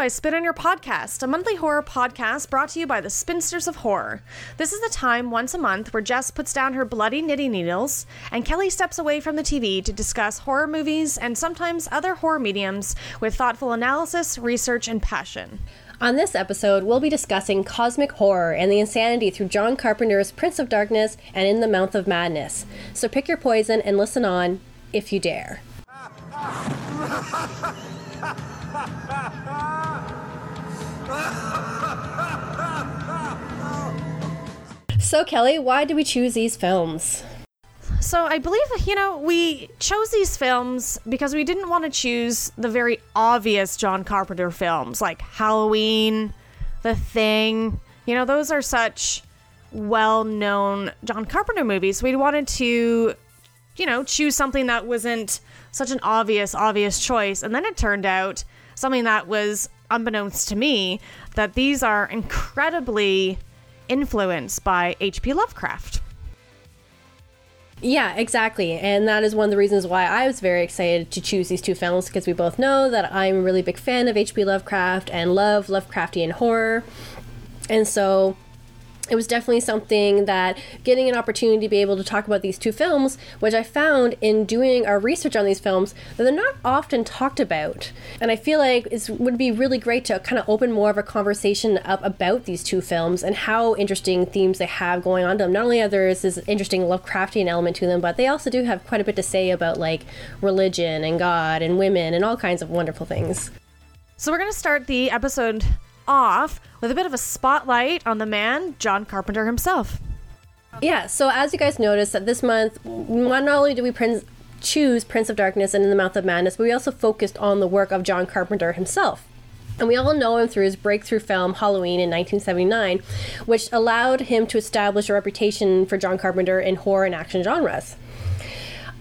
welcome to I Spit on Your Podcast, a monthly horror podcast brought to you by the Spinsters of Horror. This is the time once a month where Jess puts down her bloody knitting needles and Kelly steps away from the TV to discuss horror movies and sometimes other horror mediums with thoughtful analysis, research, and passion. On this episode, we'll be discussing cosmic horror and the insanity through John Carpenter's Prince of Darkness and In the Mouth of Madness. So pick your poison and listen on if you dare. So, Kelly, why did we choose these films? So I believe, you know, we chose these films because we didn't want to choose the very obvious John Carpenter films like Halloween, The Thing. You know, those are such well known John Carpenter movies. We wanted to, you know, choose something that wasn't such an obvious, obvious choice. And then it turned out something that was unbeknownst to me that these are incredibly influenced by H.P. Lovecraft. Yeah, exactly. And that is one of the reasons why I was very excited to choose these two films because we both know that I'm a really big fan of H.P. Lovecraft and love Lovecraftian horror. And so it was definitely something that getting an opportunity to be able to talk about these two films, which I found in doing our research on these films, that they're not often talked about. And I feel like it would be really great to kind of open more of a conversation up about these two films and how interesting themes they have going on to them. Not only are there this interesting Lovecraftian element to them, but they also do have quite a bit to say about like religion and God and women and all kinds of wonderful things. So we're going to start the episode off with a bit of a spotlight on the man, John Carpenter himself. Yeah, so as you guys noticed, that this month, not only do we choose Prince of Darkness and In the Mouth of Madness, but we also focused on the work of John Carpenter himself. And we all know him through his breakthrough film Halloween in 1979, which allowed him to establish a reputation for John Carpenter in horror and action genres.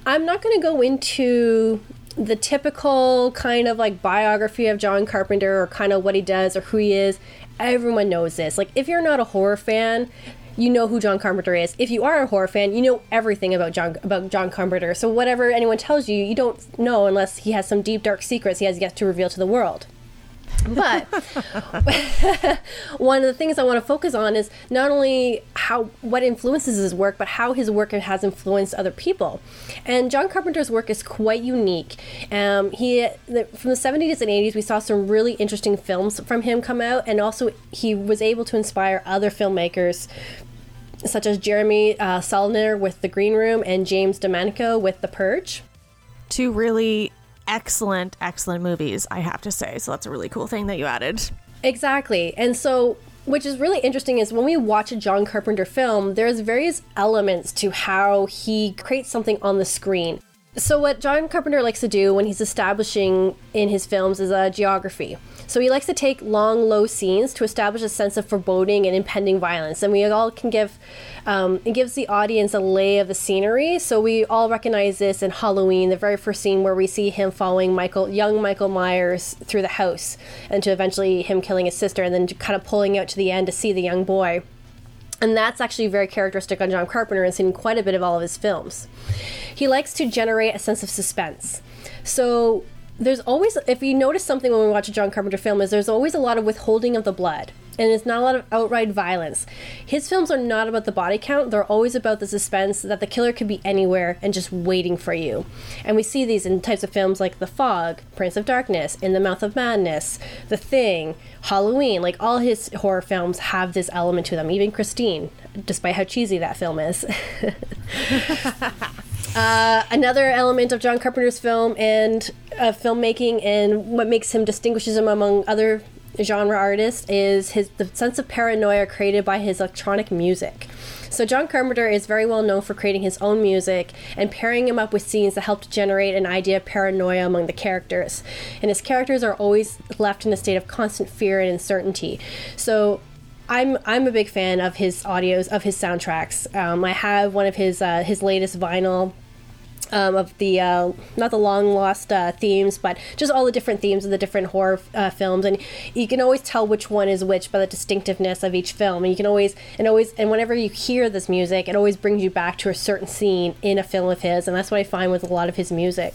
I'm not going to go into the typical kind of like biography of John Carpenter or kind of what he does or who he is. Everyone knows this. Like, if you're not a horror fan, you know who John Carpenter is. If you are a horror fan, you know everything about John about John Carpenter. So whatever anyone tells you, you don't know unless he has some deep dark secrets he has yet to reveal to the world. But one of the things I want to focus on is not only how what influences his work, but how his work has influenced other people. And John Carpenter's work is quite unique. Um, he the, from the 70s and 80s, we saw some really interesting films from him come out, and also he was able to inspire other filmmakers such as Jeremy uh, with The Green Room and James DeMonaco with The Purge. Two really excellent, excellent movies, I have to say. So that's a really cool thing that you added. Exactly. And so which is really interesting is when we watch a John Carpenter film, there's various elements to how he creates something on the screen. So what John Carpenter likes to do when he's establishing in his films is a geography. So he likes to take long, low scenes to establish a sense of foreboding and impending violence. And we all can give, um, it gives the audience a lay of the scenery. So we all recognize this in Halloween, the very first scene where we see him following Michael, young Michael Myers through the house, and to eventually him killing his sister, and then kind of pulling out to the end to see the young boy. And that's actually very characteristic on John Carpenter and seen quite a bit of all of his films. He likes to generate a sense of suspense. So there's always if you notice something when we watch a John Carpenter film is there's always a lot of withholding of the blood and it's not a lot of outright violence. His films are not about the body count, they're always about the suspense that the killer could be anywhere and just waiting for you. And we see these in types of films like The Fog, Prince of Darkness, In the Mouth of Madness, The Thing, Halloween. Like all his horror films have this element to them, even Christine, despite how cheesy that film is. Uh, another element of John Carpenter's film and uh, filmmaking, and what makes him distinguishes him among other genre artist is his the sense of paranoia created by his electronic music. So John Carpenter is very well known for creating his own music and pairing him up with scenes that help to generate an idea of paranoia among the characters. And his characters are always left in a state of constant fear and uncertainty. So I'm I'm a big fan of his audios of his soundtracks. Um, I have one of his uh, his latest vinyl um, of the uh, not the long lost uh, themes, but just all the different themes of the different horror uh, films, and you can always tell which one is which by the distinctiveness of each film. And you can always and always and whenever you hear this music, it always brings you back to a certain scene in a film of his, and that's what I find with a lot of his music.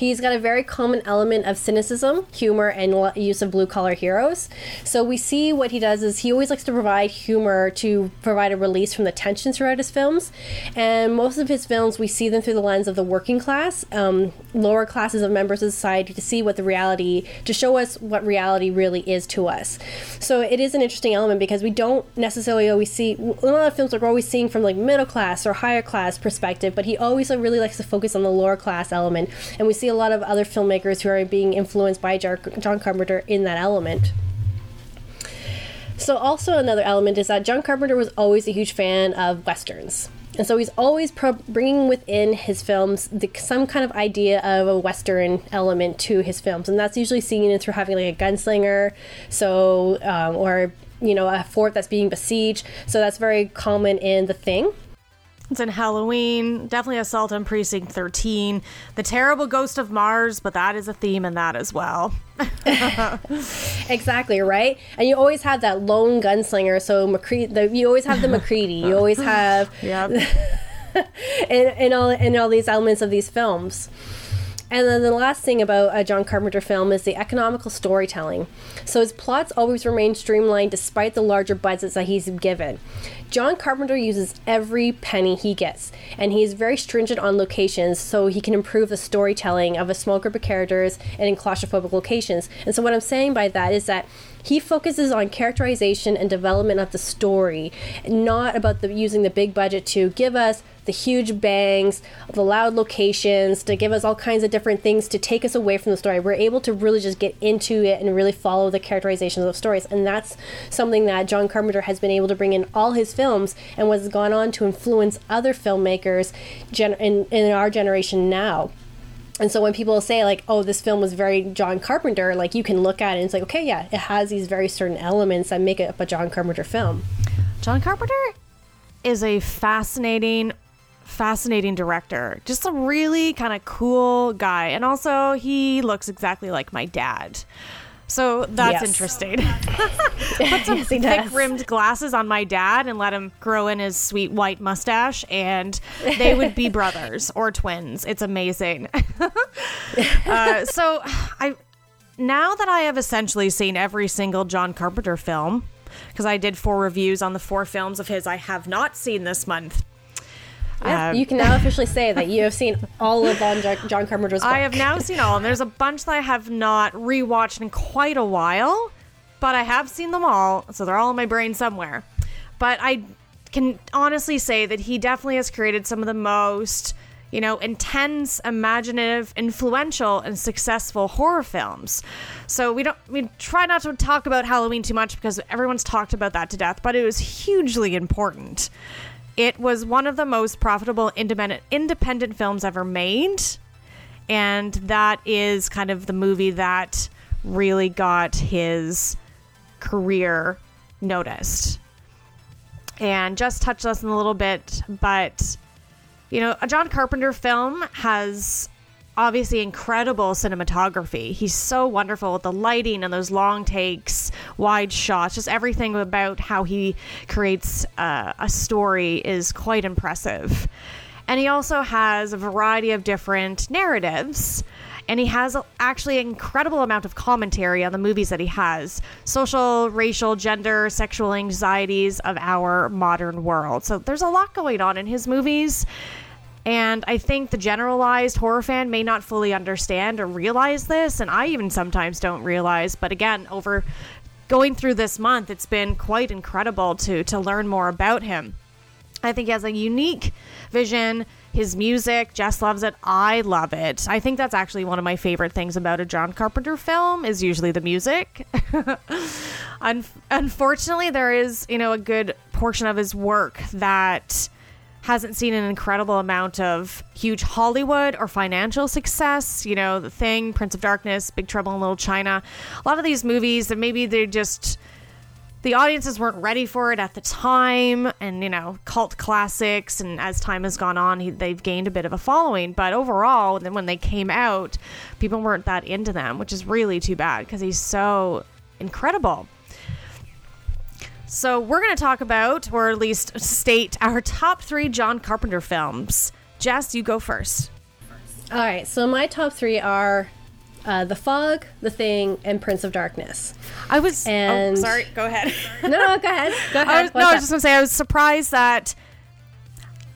He's got a very common element of cynicism, humor, and use of blue collar heroes. So we see what he does is he always likes to provide humor to provide a release from the tension throughout his films. And most of his films, we see them through the lens of the working class, um, lower classes of members of society, to see what the reality, to show us what reality really is to us. So it is an interesting element because we don't necessarily always see a lot of films are always seeing from like middle class or higher class perspective, but he always really likes to focus on the lower class element, and we see a lot of other filmmakers who are being influenced by John Carpenter in that element. So, also another element is that John Carpenter was always a huge fan of westerns. And so he's always pro- bringing within his films the, some kind of idea of a Western element to his films. And that's usually seen through having like a gunslinger, so, um, or, you know, a fort that's being besieged. So that's very common in The Thing. It's in Halloween, definitely Assault on Precinct 13, The Terrible Ghost of Mars, but that is a theme in that as well. exactly, right? And you always have that lone gunslinger, so MacReady, the, you always have the MacReady, you always have. Yep. in, in, all, in all these elements of these films. And then the last thing about a John Carpenter film is the economical storytelling. So his plots always remain streamlined despite the larger budgets that he's given. John Carpenter uses every penny he gets, and he is very stringent on locations so he can improve the storytelling of a small group of characters and in claustrophobic locations. And so, what I'm saying by that is that he focuses on characterization and development of the story, not about the, using the big budget to give us the huge bangs, the loud locations, to give us all kinds of different things to take us away from the story. We're able to really just get into it and really follow the characterizations of stories. And that's something that John Carpenter has been able to bring in all his films and what has gone on to influence other filmmakers gen- in, in our generation now. And so when people say like, "Oh, this film was very John Carpenter," like you can look at it and it's like, okay, yeah, it has these very certain elements that make it up a John Carpenter film. John Carpenter is a fascinating fascinating director. Just a really kind of cool guy. And also he looks exactly like my dad. So that's yes. interesting. Put some yes, thick rimmed glasses on my dad and let him grow in his sweet white mustache, and they would be brothers or twins. It's amazing. uh, so I now that I have essentially seen every single John Carpenter film, because I did four reviews on the four films of his I have not seen this month. Yeah, um, you can now officially say that you have seen all of John Carpenter's. I have now seen all, and there's a bunch that I have not rewatched in quite a while, but I have seen them all, so they're all in my brain somewhere. But I can honestly say that he definitely has created some of the most, you know, intense, imaginative, influential, and successful horror films. So we don't we try not to talk about Halloween too much because everyone's talked about that to death, but it was hugely important. It was one of the most profitable independent independent films ever made, and that is kind of the movie that really got his career noticed. And just touched us in a little bit, but you know, a John Carpenter film has obviously incredible cinematography. He's so wonderful with the lighting and those long takes, wide shots, just everything about how he creates uh, a story is quite impressive. And he also has a variety of different narratives. And he has actually an incredible amount of commentary on the movies that he has social, racial, gender, sexual anxieties of our modern world. So there's a lot going on in his movies. And I think the generalized horror fan may not fully understand or realize this, and I even sometimes don't realize. But again, over going through this month, it's been quite incredible to to learn more about him. I think he has a unique vision. His music, Jess loves it. I love it. I think that's actually one of my favorite things about a John Carpenter film is usually the music. Un- unfortunately, there is, you know, a good portion of his work that hasn't seen an incredible amount of huge Hollywood or financial success. You know, The Thing, Prince of Darkness, Big Trouble in Little China. A lot of these movies that maybe they're just the audiences weren't ready for it at the time and you know cult classics and as time has gone on he, they've gained a bit of a following but overall then when they came out people weren't that into them which is really too bad because he's so incredible so we're going to talk about, or at least state, our top three John Carpenter films. Jess, you go first. All right, so my top three are uh, The Fog, The Thing, and Prince of Darkness. I was. And- oh, sorry. Go ahead. No, no, go ahead. Go ahead. I was, no, I was just gonna say I was surprised that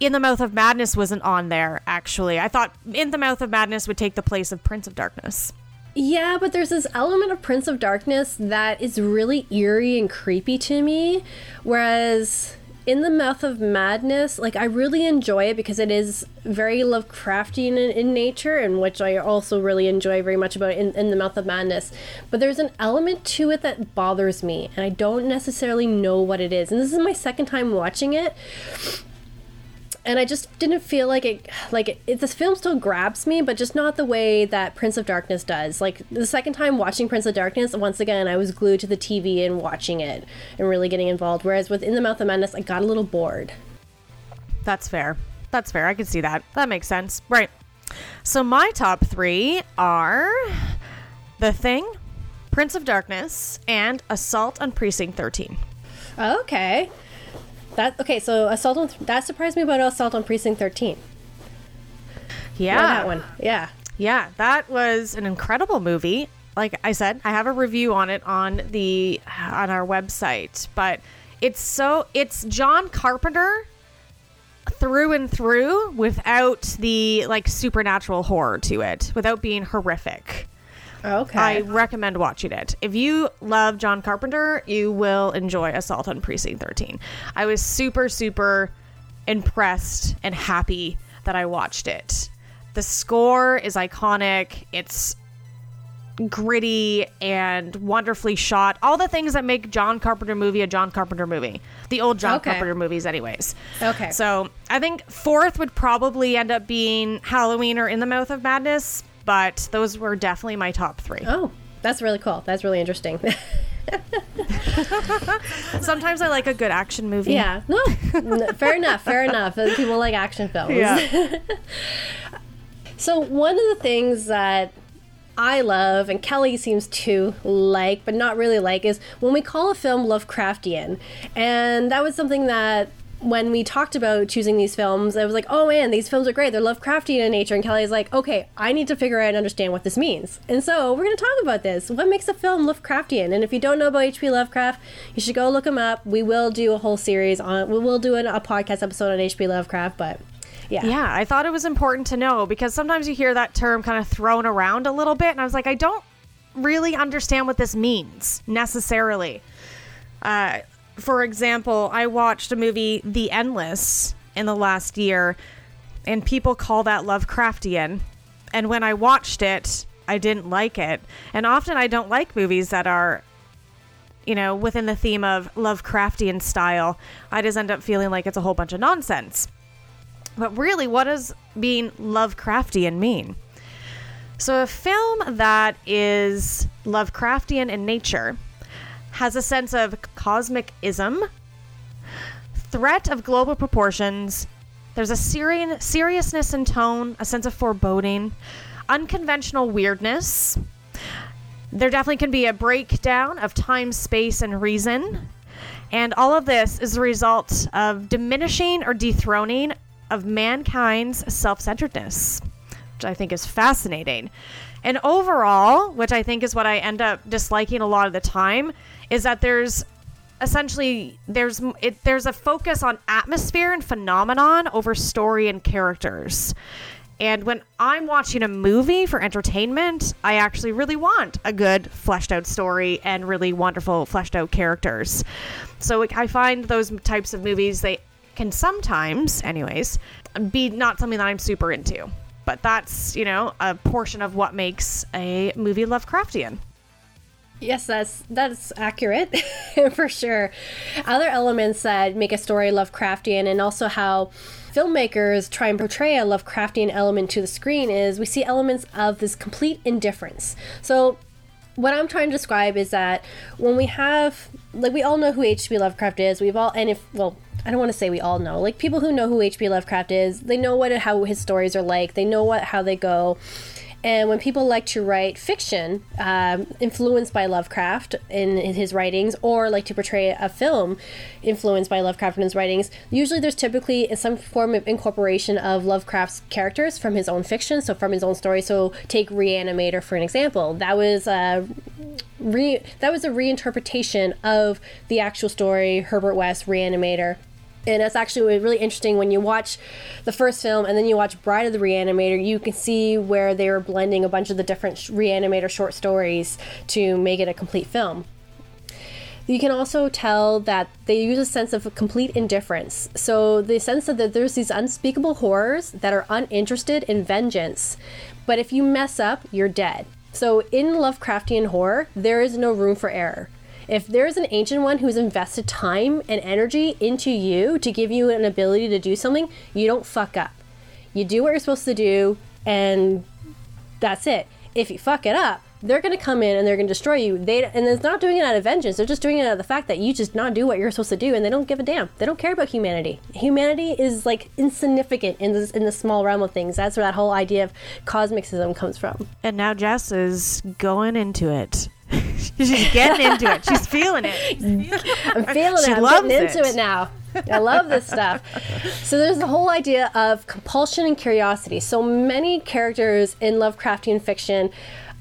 In the Mouth of Madness wasn't on there. Actually, I thought In the Mouth of Madness would take the place of Prince of Darkness. Yeah, but there's this element of Prince of Darkness that is really eerie and creepy to me. Whereas in the Mouth of Madness, like I really enjoy it because it is very Lovecraftian in, in nature, and which I also really enjoy very much about in, in the Mouth of Madness. But there's an element to it that bothers me, and I don't necessarily know what it is. And this is my second time watching it and I just didn't feel like it like it, it, this film still grabs me, but just not the way that Prince of Darkness does. Like the second time watching Prince of Darkness, once again I was glued to the TV and watching it and really getting involved. Whereas with In the Mouth of Madness, I got a little bored. That's fair. That's fair. I can see that. That makes sense. Right. So my top three are The Thing, Prince of Darkness, and Assault on Precinct 13. Okay, that okay. So Assault on that surprised me about Assault on Precinct Thirteen. Yeah. Yeah, that one. Yeah. Yeah, that was an incredible movie. Like I said, I have a review on it on the on our website, but it's so it's John Carpenter through and through without the like supernatural horror to it, without being horrific. Okay. I recommend watching it. If you love John Carpenter, you will enjoy Assault on Precinct 13. I was super, super impressed and happy that I watched it. The score is iconic. It's gritty and wonderfully shot. All the things that make John Carpenter movie a John Carpenter movie. The old John Okay. Carpenter movies, anyways. Okay. So I think fourth would probably end up being Halloween or In the Mouth of Madness, but those were definitely my top three. oh, that's really cool. That's really interesting. Sometimes I like a good action movie. yeah. No. fair enough. Fair enough. Uh, People like action films. Yeah. So one of the things that I love and Kelly seems to like, but not really like, is when we call a film Lovecraftian. And that was something that when we talked about choosing these films, I was like, oh man, these films are great. They're Lovecraftian in nature. And Kelly's like, okay, I need to figure out and understand what this means. And so we're going to talk about this. What makes a film Lovecraftian? And if you don't know about H.P. Lovecraft, you should go look him up. We will do a whole series on, we will do an, a podcast episode on H.P. Lovecraft, but yeah. Yeah, I thought it was important to know because sometimes you hear that term kind of thrown around a little bit, and I was like, I don't really understand what this means necessarily. Uh, for example, I watched a movie, The Endless, in the last year, and people call that Lovecraftian. And when I watched it, I didn't like it. And often I don't like movies that are you know, within the theme of Lovecraftian style, I just end up feeling like it's a whole bunch of nonsense. But really, what does being Lovecraftian mean? So, a film that is Lovecraftian in nature has a sense of cosmicism, threat of global proportions, there's a seri- seriousness in tone, a sense of foreboding, unconventional weirdness. There definitely can be a breakdown of time, space, and reason. And all of this is a result of diminishing or dethroning of mankind's self centeredness, which I think is fascinating. And overall, which I think is what I end up disliking a lot of the time, is that there's essentially there's it, there's a focus on atmosphere and phenomenon over story and characters. And when I'm watching a movie for entertainment, I actually really want a good fleshed out story and really wonderful fleshed out characters. So I find those types of movies they can sometimes, anyways, be not something that I'm super into. But that's, you know, a portion of what makes a movie Lovecraftian. Yes, that's that's accurate for sure. Other elements that make a story Lovecraftian and also how filmmakers try and portray a Lovecraftian element to the screen is we see elements of this complete indifference. So what I'm trying to describe is that when we have like we all know who H.P. Lovecraft is. We've all and if well I don't want to say we all know. Like people who know who H.P. Lovecraft is, they know what how his stories are like. They know what how they go. And when people like to write fiction um, influenced by Lovecraft in, his writings, or like to portray a film influenced by Lovecraft in his writings, usually there's typically some form of incorporation of Lovecraft's characters from his own fiction, so from his own story. So take Reanimator for an example. That was a re- that was a reinterpretation of the actual story, Herbert West Reanimator and it's actually really interesting when you watch the first film and then you watch Bride of the Reanimator. You can see where they were blending a bunch of the different Reanimator short stories to make it a complete film. You can also tell that they use a sense of complete indifference. So, the sense that there's these unspeakable horrors that are uninterested in vengeance, but if you mess up, you're dead. So, in Lovecraftian horror, there is no room for error. If there's an ancient one who's invested time and energy into you to give you an ability to do something, you don't fuck up. You do what you're supposed to do, and that's it. If you fuck it up, they're going to come in and they're going to destroy you. They and it's not doing it out of vengeance. They're just doing it out of the fact that you just not do what you're supposed to do, and they don't give a damn. They don't care about humanity. Humanity is like insignificant in this in the small realm of things. That's where that whole idea of cosmicism comes from. And now Jess is going into it. She's getting into it. She's feeling it. I'm feeling She it. I'm loves getting into it. it now. I love this stuff. So there's the whole idea of compulsion and curiosity. So many characters in Lovecraftian fiction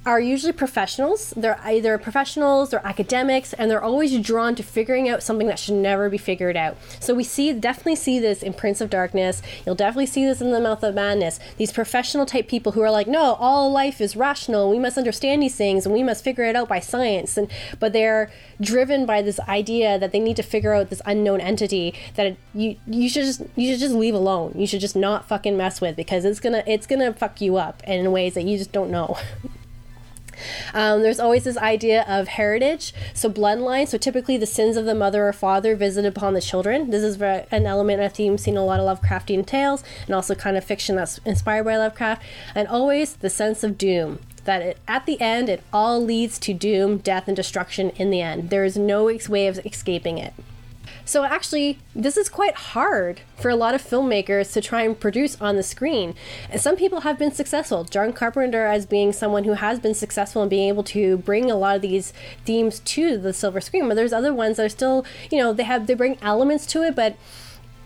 are usually professionals. They're either professionals, they're academics, and they're always drawn to figuring out something that should never be figured out. So we see definitely see this in Prince of Darkness. You'll definitely see this in The Mouth of Madness. These professional type people who are like, no, all life is rational. We must understand these things, and we must figure it out by science. And but they're driven by this idea that they need to figure out this unknown entity that you you should just you should just leave alone. You should just not fucking mess with because it's gonna it's gonna fuck you up in ways that you just don't know. Um, there's always this idea of heritage, so bloodline. So typically, the sins of the mother or father visited upon the children. This is an element a theme seen in a lot of Lovecraftian tales, and also kind of fiction that's inspired by Lovecraft. And always the sense of doom. That it, at the end, it all leads to doom, death, and destruction. In the end, there is no way of escaping it. So actually, this is quite hard for a lot of filmmakers to try and produce on the screen. And some people have been successful. John Carpenter as being someone who has been successful in being able to bring a lot of these themes to the silver screen. But there's other ones that are still, you know, they have they bring elements to it, but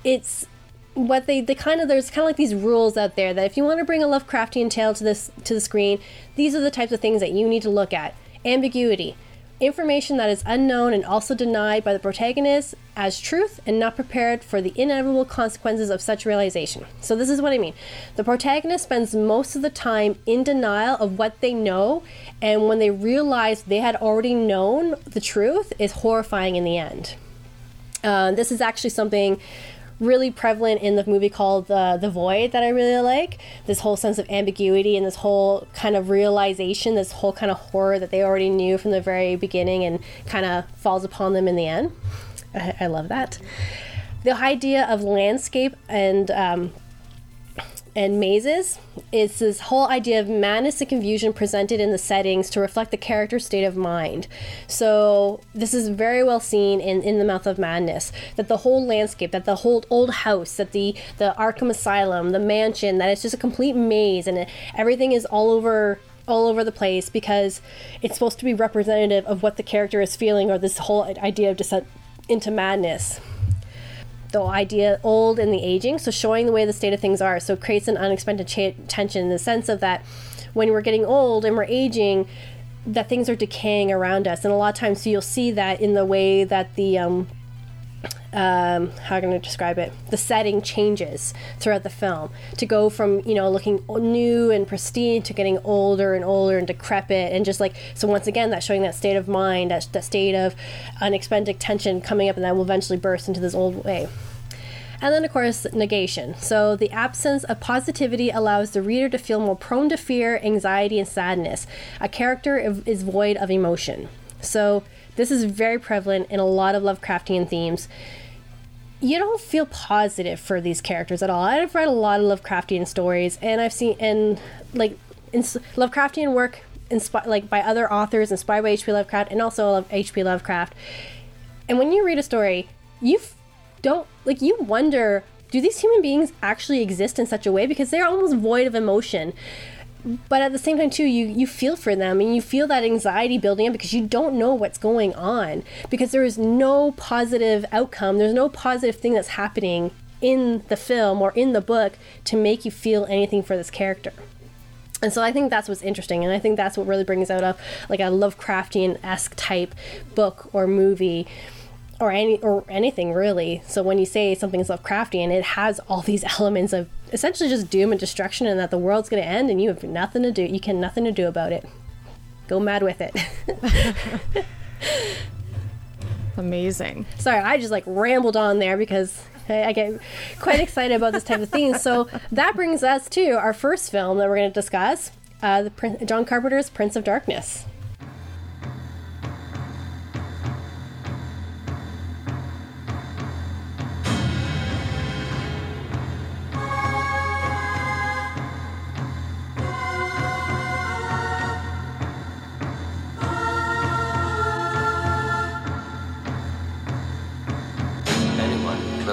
it's what they they kind of there's kind of like these rules out there that if you want to bring a Lovecraftian tale to this to the screen, these are the types of things that you need to look at. Ambiguity information that is unknown and also denied by the protagonist as truth and not prepared for the inevitable consequences of such realization. So, this is what I mean. The protagonist spends most of the time in denial of what they know, and when they realize they had already known the truth, is horrifying in the end. Uh, this is actually something really prevalent in the movie called uh, The Void that I really like. This whole sense of ambiguity and this whole kind of realization, this whole kind of horror that they already knew from the very beginning and kind of falls upon them in the end. I, I love that. The idea of landscape and um, and mazes is this whole idea of madness and confusion presented in the settings to reflect the character's state of mind. So this is very well seen in, in the Mouth of Madness that the whole landscape, that the whole old house, that the the Arkham Asylum, the mansion, that it's just a complete maze and everything is all over all over the place because it's supposed to be representative of what the character is feeling or this whole idea of descent into madness the idea old and the aging so showing the way the state of things are. So creates an unexpected cha- tension in the sense of that when we're getting old and we're aging that things are decaying around us. And a lot of times so you'll see that in the way that the um, um, how can I describe it? The setting changes throughout the film to go from you know looking new and pristine to getting older and older and decrepit and just like so once again that's showing that state of mind, that, that state of unexpected tension coming up and that will eventually burst into this old way. And then, of course, negation. So, the absence of positivity allows the reader to feel more prone to fear, anxiety, and sadness. A character is void of emotion. So, this is very prevalent in a lot of Lovecraftian themes. You don't feel positive for these characters at all. I've read a lot of Lovecraftian stories, and I've seen, and like, in Lovecraftian work inspired like by other authors inspired by H.P. Lovecraft and also H.P. Lovecraft. And when you read a story, you don't like you wonder do these human beings actually exist in such a way because they're almost void of emotion but at the same time too you you feel for them and you feel that anxiety building up because you don't know what's going on because there is no positive outcome. There's no positive thing that's happening in the film or in the book to make you feel anything for this character. And so I think that's what's interesting, and I think that's what really brings out a like a Lovecraftian esque type book or movie or any or anything really. So when you say something is Lovecraftian, it has all these elements of essentially just doom and destruction, and that the world's going to end, and you have nothing to do. You can nothing to do about it. Go mad with it. Amazing. Sorry, I just like rambled on there because I, get quite excited about this type of thing. So that brings us to our first film that we're going to discuss, uh, the Prin- John Carpenter's Prince of Darkness.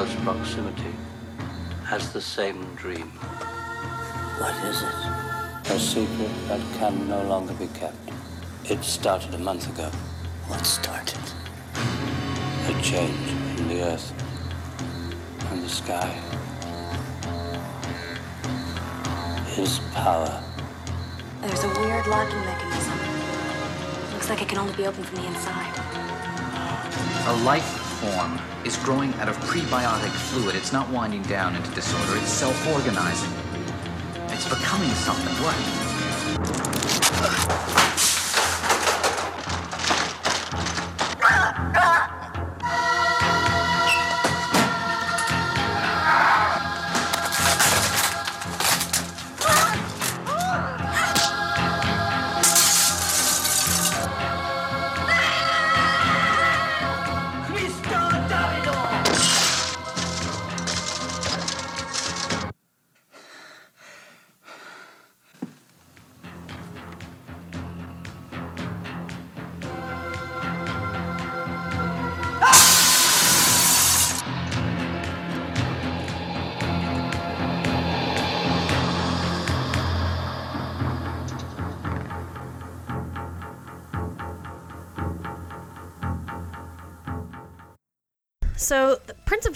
Close proximity has the same dream. What is it? A secret that can no longer be kept. It started a month ago. What started? A change in the earth and the sky. His power. There's a weird locking mechanism. Looks like it can only be opened from the inside. A life form is growing out of prebiotic fluid. It's not winding down into disorder, it's self organizing. It's becoming something. What?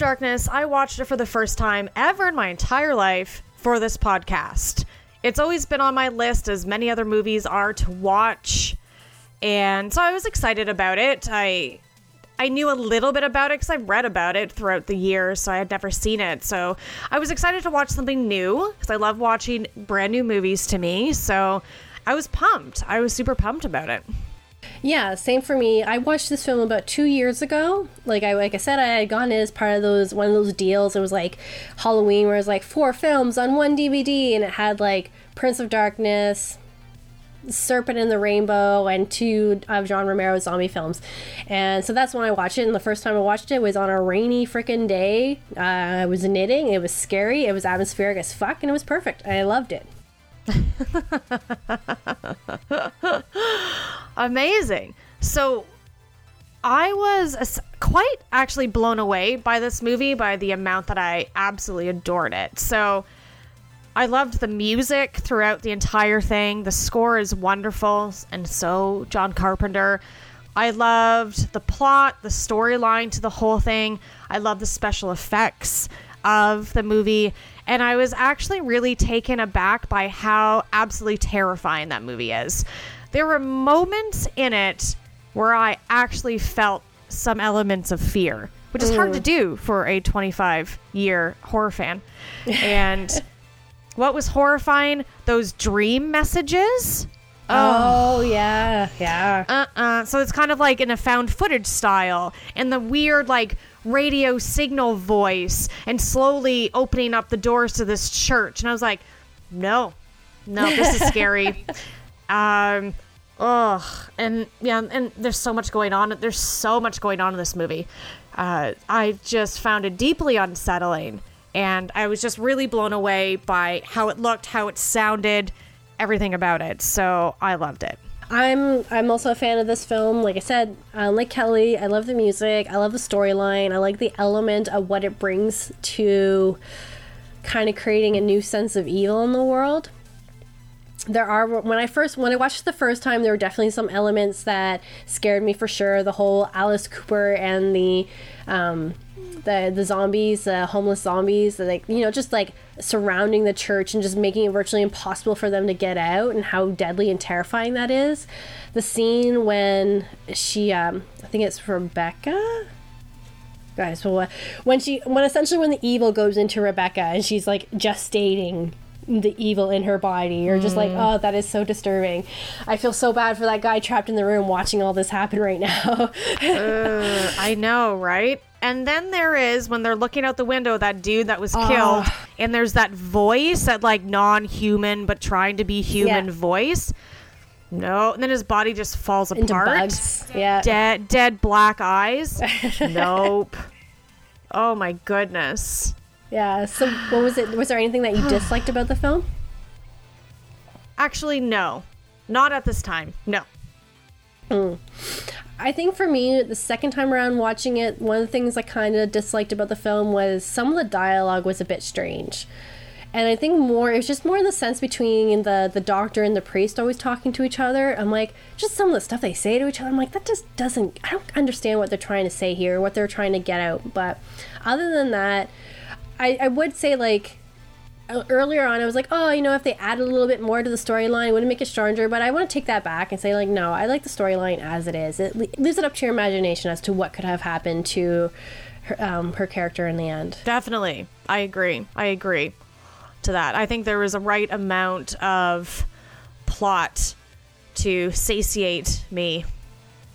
Darkness, I watched it for the first time ever in my entire life for this podcast. It's always been on my list, as many other movies are to watch, and so I was excited about it. I I knew a little bit about it because I've read about it throughout the years, so I had never seen it. So I was excited to watch something new because I love watching brand new movies to me. So I was pumped. I was super pumped about it. Yeah, same for me. I watched this film about two years ago. Like I like I said, I had gone in as part of those one of those deals. It was like Halloween, where it was like four films on one DVD, and it had like Prince of Darkness, Serpent in the Rainbow, and two of John Romero's zombie films. And so that's when I watched it. And the first time I watched it was on a rainy freaking day. Uh, I was knitting. It was scary. It was atmospheric as fuck, and it was perfect. I loved it. Amazing. So I was quite actually blown away by this movie by the amount that I absolutely adored it. So I loved the music throughout the entire thing. The score is wonderful, and so John Carpenter. I loved the plot, the storyline to the whole thing. I love the special effects of the movie. And I was actually really taken aback by how absolutely terrifying that movie is. There were moments in it where I actually felt some elements of fear, which is hard to do for a 25 year horror fan. And what was horrifying? Those dream messages. Oh, yeah, yeah. Uh-uh. So it's kind of like in a found footage style, and the weird like radio signal voice, and slowly opening up the doors to this church. And I was like, no, no, this is scary. um, ugh, and yeah, and there's so much going on. There's so much going on in this movie. Uh, I just found it deeply unsettling, and I was just really blown away by how it looked, how it sounded, everything about it. So I loved it. I'm I'm also a fan of this film. Like I said, uh, like Kelly, I love the music. I love the storyline. I like the element of what it brings to kind of creating a new sense of evil in the world. there are when I first when I watched it the first time, there were definitely some elements that scared me for sure. The whole Alice Cooper and the um, the the zombies, the homeless zombies, like you know, just like surrounding the church and just making it virtually impossible for them to get out, and how deadly and terrifying that is. The scene when she, um, I think it's Rebecca. Guys, what- when she, when essentially when the evil goes into Rebecca and she's like gestating the evil in her body, you're just like, oh, that is so disturbing. I feel so bad for that guy trapped in the room watching all this happen right now. I know, right? And then there is when they're looking out the window, that dude that was killed, Ah. and there's that voice, that like non-human but trying to be human Yeah. voice. No, and then his body just falls Into apart. bugs. Yeah. Dead, dead black eyes. nope. Oh my goodness. Yeah. So, what was it? Was there anything that you disliked about the film? Actually, no, not at this time. No. I think for me, the second time around watching it, one of the things I kind of disliked about the film was some of the dialogue was a bit strange. And I think more, it was just more in the sense between the, the doctor and the priest always talking to each other. I'm like, just some of the stuff they say to each other, I'm like, that just doesn't, I don't understand what they're trying to say here, what they're trying to get out. But other than that, I, I would say, like, earlier on, I was like, oh, you know, if they added a little bit more to the storyline, it wouldn't make it stronger. But I want to take that back and say, like, no, I like the storyline as it is. It leaves it up to your imagination as to what could have happened to her, um, her character in the end. Definitely. I agree. I agree to that. I think there was a right amount of plot to satiate me.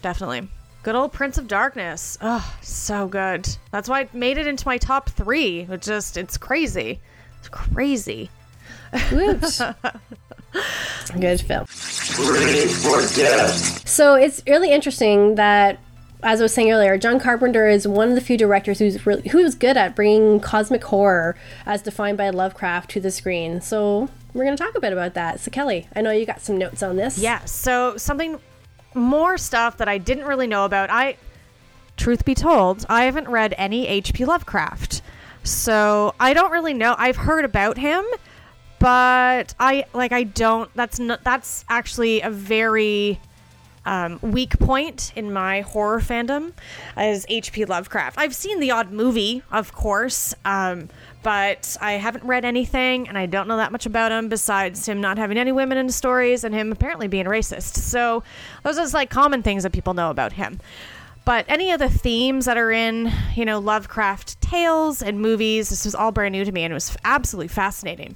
Definitely. Good old Prince of Darkness. Oh, so good. That's why it made it into my top three. It just, it's crazy. It's crazy. Good film. So it's really interesting that, as I was saying earlier, John Carpenter is one of the few directors who's really who's good at bringing cosmic horror, as defined by Lovecraft, to the screen. So we're going to talk a bit about that. So Kelly, I know you got some notes on this. Yeah, so something more stuff that I didn't really know about. I truth be told, I haven't read any H.P. Lovecraft. So, I don't really know. I've heard about him, but I like I don't that's not that's actually a very um, weak point in my horror fandom as H.P. Lovecraft. I've seen the odd movie, of course, um, but I haven't read anything, and I don't know that much about him besides him not having any women in stories and him apparently being racist. So those are like common things that people know about him. But any of the themes that are in, you know, Lovecraft tales and movies, this was all brand new to me, and it was absolutely fascinating.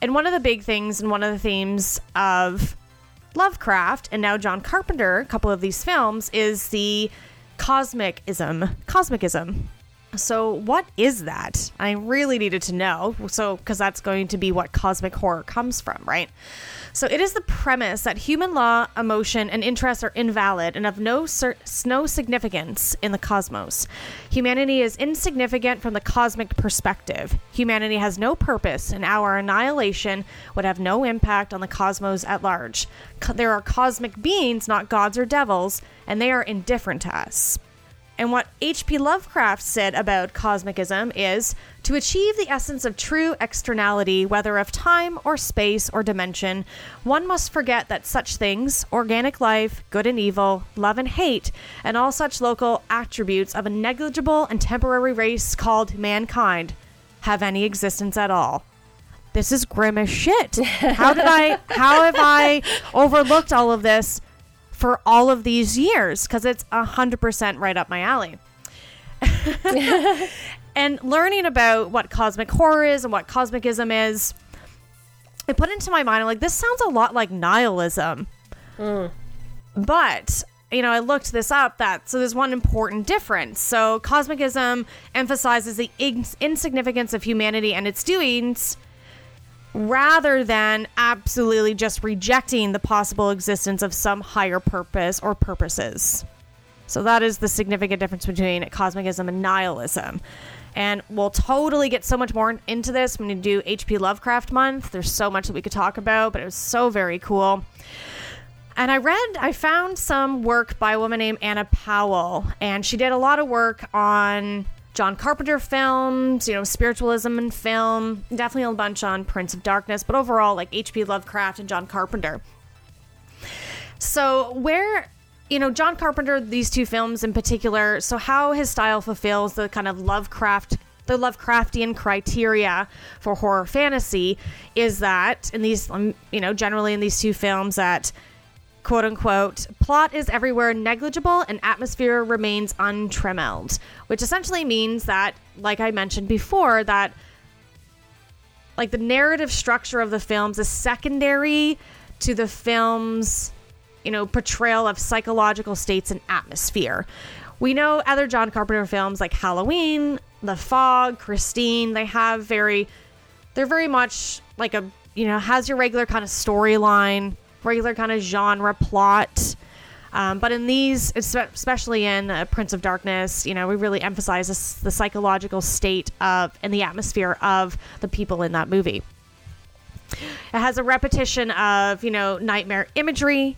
And one of the big things and one of the themes of Lovecraft and now John Carpenter, a couple of these films, is the cosmicism. Cosmicism. So, what is that? I really needed to know. So, because that's going to be what cosmic horror comes from, right? So, it is the premise that human law, emotion, and interests are invalid and of no, cer- no significance in the cosmos. Humanity is insignificant from the cosmic perspective. Humanity has no purpose, and our annihilation would have no impact on the cosmos at large. Co- there are cosmic beings, not gods or devils, and they are indifferent to us. And what H.P. Lovecraft said about cosmicism is to achieve the essence of true externality, whether of time or space or dimension, one must forget that such things, organic life, good and evil, love and hate, and all such local attributes of a negligible and temporary race called mankind, have any existence at all. This is grim as shit. How did I, how have I overlooked all of this? For all of these years because it's 100% right up my alley. and learning about what cosmic horror is and what cosmicism is, it put into my mind, I'm like, this sounds a lot like nihilism. Mm. But, you know, I looked this up that, so there's one important difference. So, cosmicism emphasizes the ins- insignificance of humanity and its doings rather than absolutely just rejecting the possible existence of some higher purpose or purposes. So that is the significant difference between cosmicism and nihilism. And we'll totally get so much more into this when we do HP Lovecraft month. There's so much that we could talk about, but it was so very cool. And I read, I found some work by a woman named Anna Powell, and she did a lot of work on John Carpenter films, you know, spiritualism and film, definitely a bunch on Prince of Darkness, but overall, like H.P. Lovecraft and John Carpenter. So, where, you know, John Carpenter, these two films in particular, so how his style fulfills the kind of Lovecraft the Lovecraftian criteria for horror fantasy is that in these, um, you know, generally in these two films, that quote unquote plot is everywhere negligible and atmosphere remains untrimmed, which essentially means that, like I mentioned before, that like the narrative structure of the films is secondary to the film's you know portrayal of psychological states and atmosphere. We know other john carpenter films like halloween the fog christine they have very they're very much like a you know has your regular kind of storyline regular kind of genre plot um, but in these, especially in uh, Prince of Darkness, you know, we really emphasize this, the psychological state of and the atmosphere of the people in that movie. It has a repetition of, you know, nightmare imagery,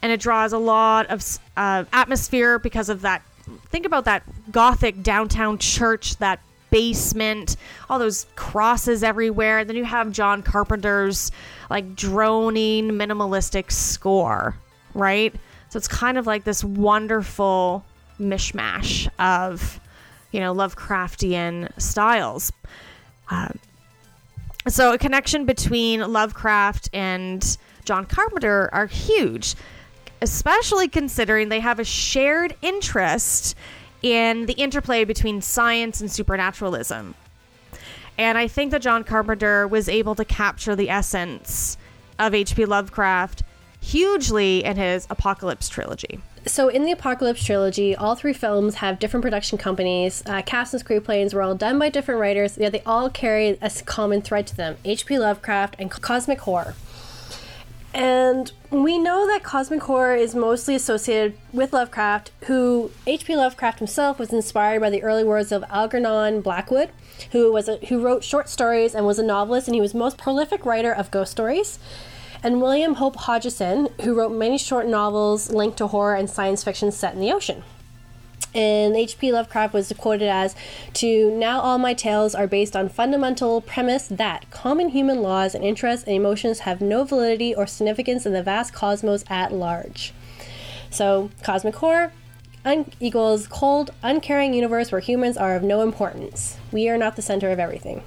and it draws a lot of uh, atmosphere because of that. Think about that gothic downtown church, that basement, all those crosses everywhere. And then you have John Carpenter's like droning minimalistic score right? So it's kind of like this wonderful mishmash of, you know, Lovecraftian styles. Um, so a connection between Lovecraft and John Carpenter are huge, especially considering they have a shared interest in the interplay between science and supernaturalism. And I think that John Carpenter was able to capture the essence of H.P. Lovecraft hugely in his Apocalypse trilogy. So, in the Apocalypse trilogy, all three films have different production companies. Uh, cast and screenplays were all done by different writers, yet they all carry a common thread to them H.P. Lovecraft and cosmic horror. And we know that cosmic horror is mostly associated with Lovecraft, who H.P. Lovecraft himself was inspired by the early works of Algernon Blackwood, who was a, who wrote short stories and was a novelist, and he was most prolific writer of ghost stories and William Hope Hodgson, who wrote many short novels linked to horror and science fiction set in the ocean. And H.P. Lovecraft was quoted as to now all my tales are based on fundamental premise that common human laws and interests and emotions have no validity or significance in the vast cosmos at large. So, cosmic horror un- equals cold, uncaring universe where humans are of no importance. We are not the center of everything.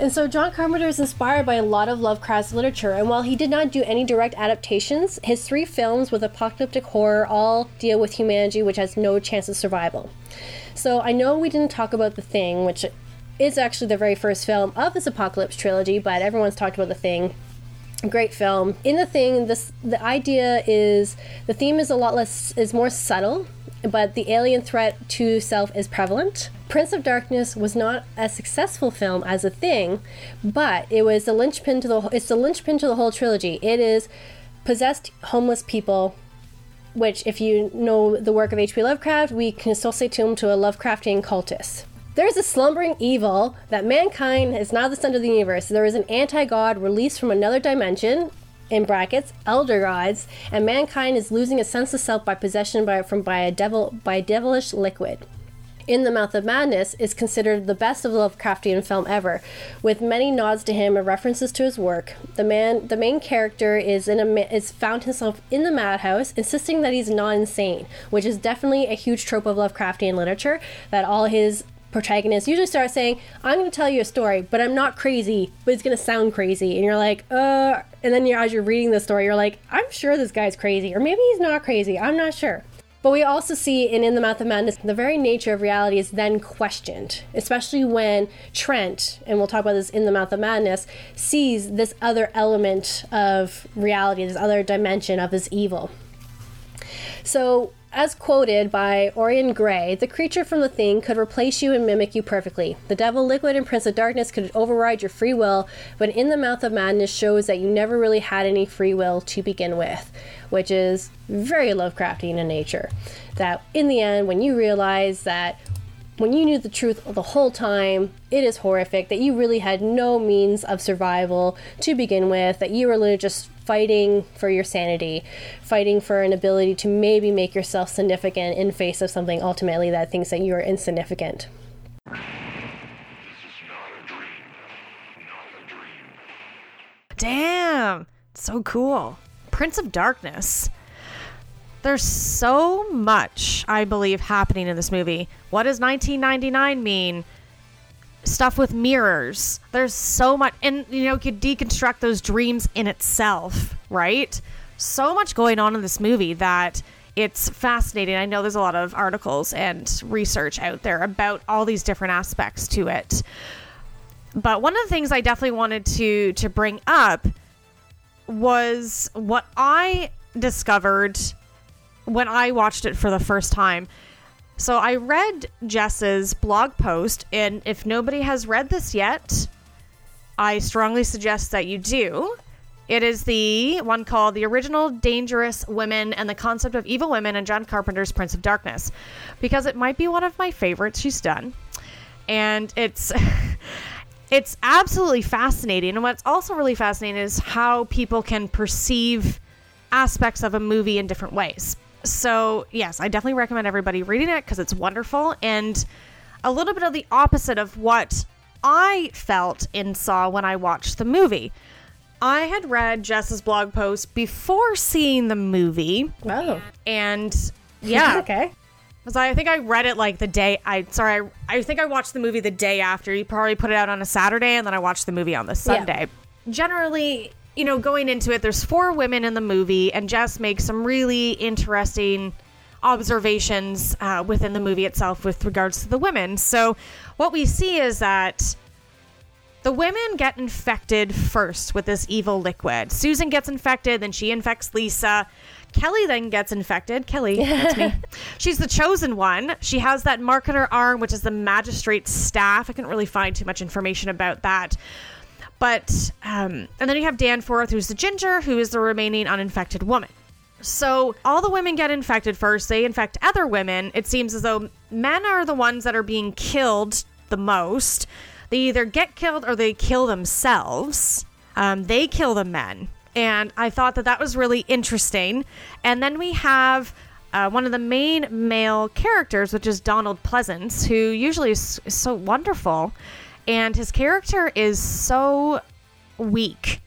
And so John Carpenter is inspired by a lot of Lovecraft's literature, and while he did not do any direct adaptations, his three films with apocalyptic horror all deal with humanity which has no chance of survival. So I know we didn't talk about The Thing, which is actually the very first film of this apocalypse trilogy, but everyone's talked about The Thing. Great film. In The Thing, this the idea is the theme is a lot less is more subtle but the alien threat to self is prevalent. Prince of Darkness was not a successful film as a thing, but it was the linchpin to the it's the linchpin to the whole trilogy. It is possessed homeless people, which if you know the work of H.P. Lovecraft, we can associate him to a Lovecraftian cultist. There is a slumbering evil that mankind is now the center of the universe. There is an anti-god released from another dimension, in brackets elder gods and mankind is losing a sense of self by possession by from by a devil by a devilish liquid in the Mouth of Madness is considered the best of Lovecraftian film ever, with many nods to him and references to his work. The man, the main character, is in a is found himself in the madhouse, insisting that he's not insane, which is definitely a huge trope of Lovecraftian literature. That all his protagonist usually starts saying, I'm going to tell you a story, but I'm not crazy, but it's going to sound crazy. And you're like, uh, and then you're, as you're reading the story, you're like, I'm sure this guy's crazy, or maybe he's not crazy, I'm not sure. But we also see in In the Mouth of Madness, the very nature of reality is then questioned, especially when Trent, and we'll talk about this in The Mouth of Madness, sees this other element of reality, this other dimension of this evil. So as quoted by Orion Gray, the creature from the thing could replace you and mimic you perfectly. The devil, liquid, and prince of darkness could override your free will, but in the mouth of madness shows that you never really had any free will to begin with, which is very Lovecraftian in nature. That in the end, when you realize that when you knew the truth the whole time, it is horrific that you really had no means of survival to begin with, that you were literally just fighting for your sanity, fighting for an ability to maybe make yourself significant in face of something ultimately that thinks that you are insignificant. Damn. So cool. Prince of Darkness. There's so much, I believe, happening in this movie. What does 1999 mean? Stuff with mirrors. There's so much, and you know, you could deconstruct those dreams in itself, right? So much going on in this movie that it's fascinating. I know there's a lot of articles and research out there about all these different aspects to it. But one of the things I definitely wanted to to bring up was what I discovered when I watched it for the first time. So I read Jess's blog post, and if nobody has read this yet, I strongly suggest that you do. It is the one called The Original Dangerous Women and the Concept of Evil Women in John Carpenter's Prince of Darkness, because it might be one of my favorites she's done. And it's. it's absolutely fascinating. And what's also really fascinating is how people can perceive aspects of a movie in different ways. So, yes, I definitely recommend everybody reading it because it's wonderful and a little bit of the opposite of what I felt and saw when I watched the movie. I had read Jess's blog post before seeing the movie, Wow. and yeah, okay. because I think I read it like the day I sorry I, I think I watched the movie the day after. You probably put it out on a Saturday, and then I watched the movie on the Sunday. Generally, you know, going into it, there's four women in the movie, and Jess makes some really interesting observations uh, within the movie itself with regards to the women. So, what we see is that the women get infected first with this evil liquid. Susan gets infected, then she infects Lisa. Kelly then gets infected. Kelly, that's me. She's the chosen one. She has that mark on her arm, which is the magistrate's staff. I couldn't really find too much information about that. But, um, and then you have Danforth, who's the ginger, who is the remaining uninfected woman. So all the women get infected first. They infect other women. It seems as though men are the ones that are being killed the most. They either get killed or they kill themselves. Um, they kill the men. And I thought that that was really interesting. And then we have uh, one of the main male characters, which is Donald Pleasence, who usually is, is so wonderful. And his character is so weak.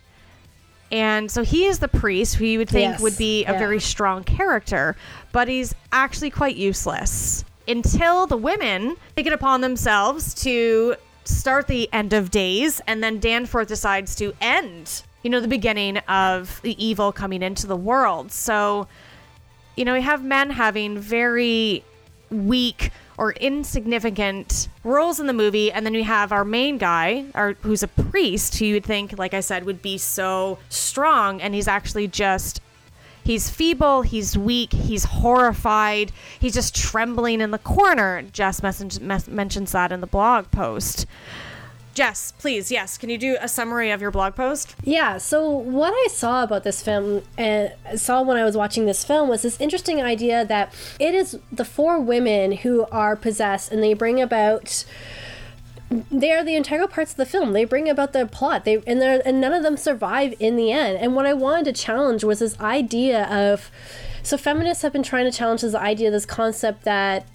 And so he is the priest who you would think Yes, would be a yeah. very strong character, but he's actually quite useless until the women take it upon themselves to start the end of days, and then Danforth decides to end, you know, the beginning of the evil coming into the world. So, you know, we have men having very weak or insignificant roles in the movie, and then we have our main guy, our who's a priest, who you would think, like I said, would be so strong, and he's actually just he's feeble, he's weak, he's horrified, he's just trembling in the corner. Jess message, mes- mentions that in the blog post. Jess, please, yes, can you do a summary of your blog post? Yeah, so what I saw about this film and saw when I was watching this film was this interesting idea that it is the four women who are possessed and they bring about they are the integral parts of the film. They bring about the plot. They and they and none of them survive in the end. And what I wanted to challenge was this idea of so feminists have been trying to challenge this idea, this concept that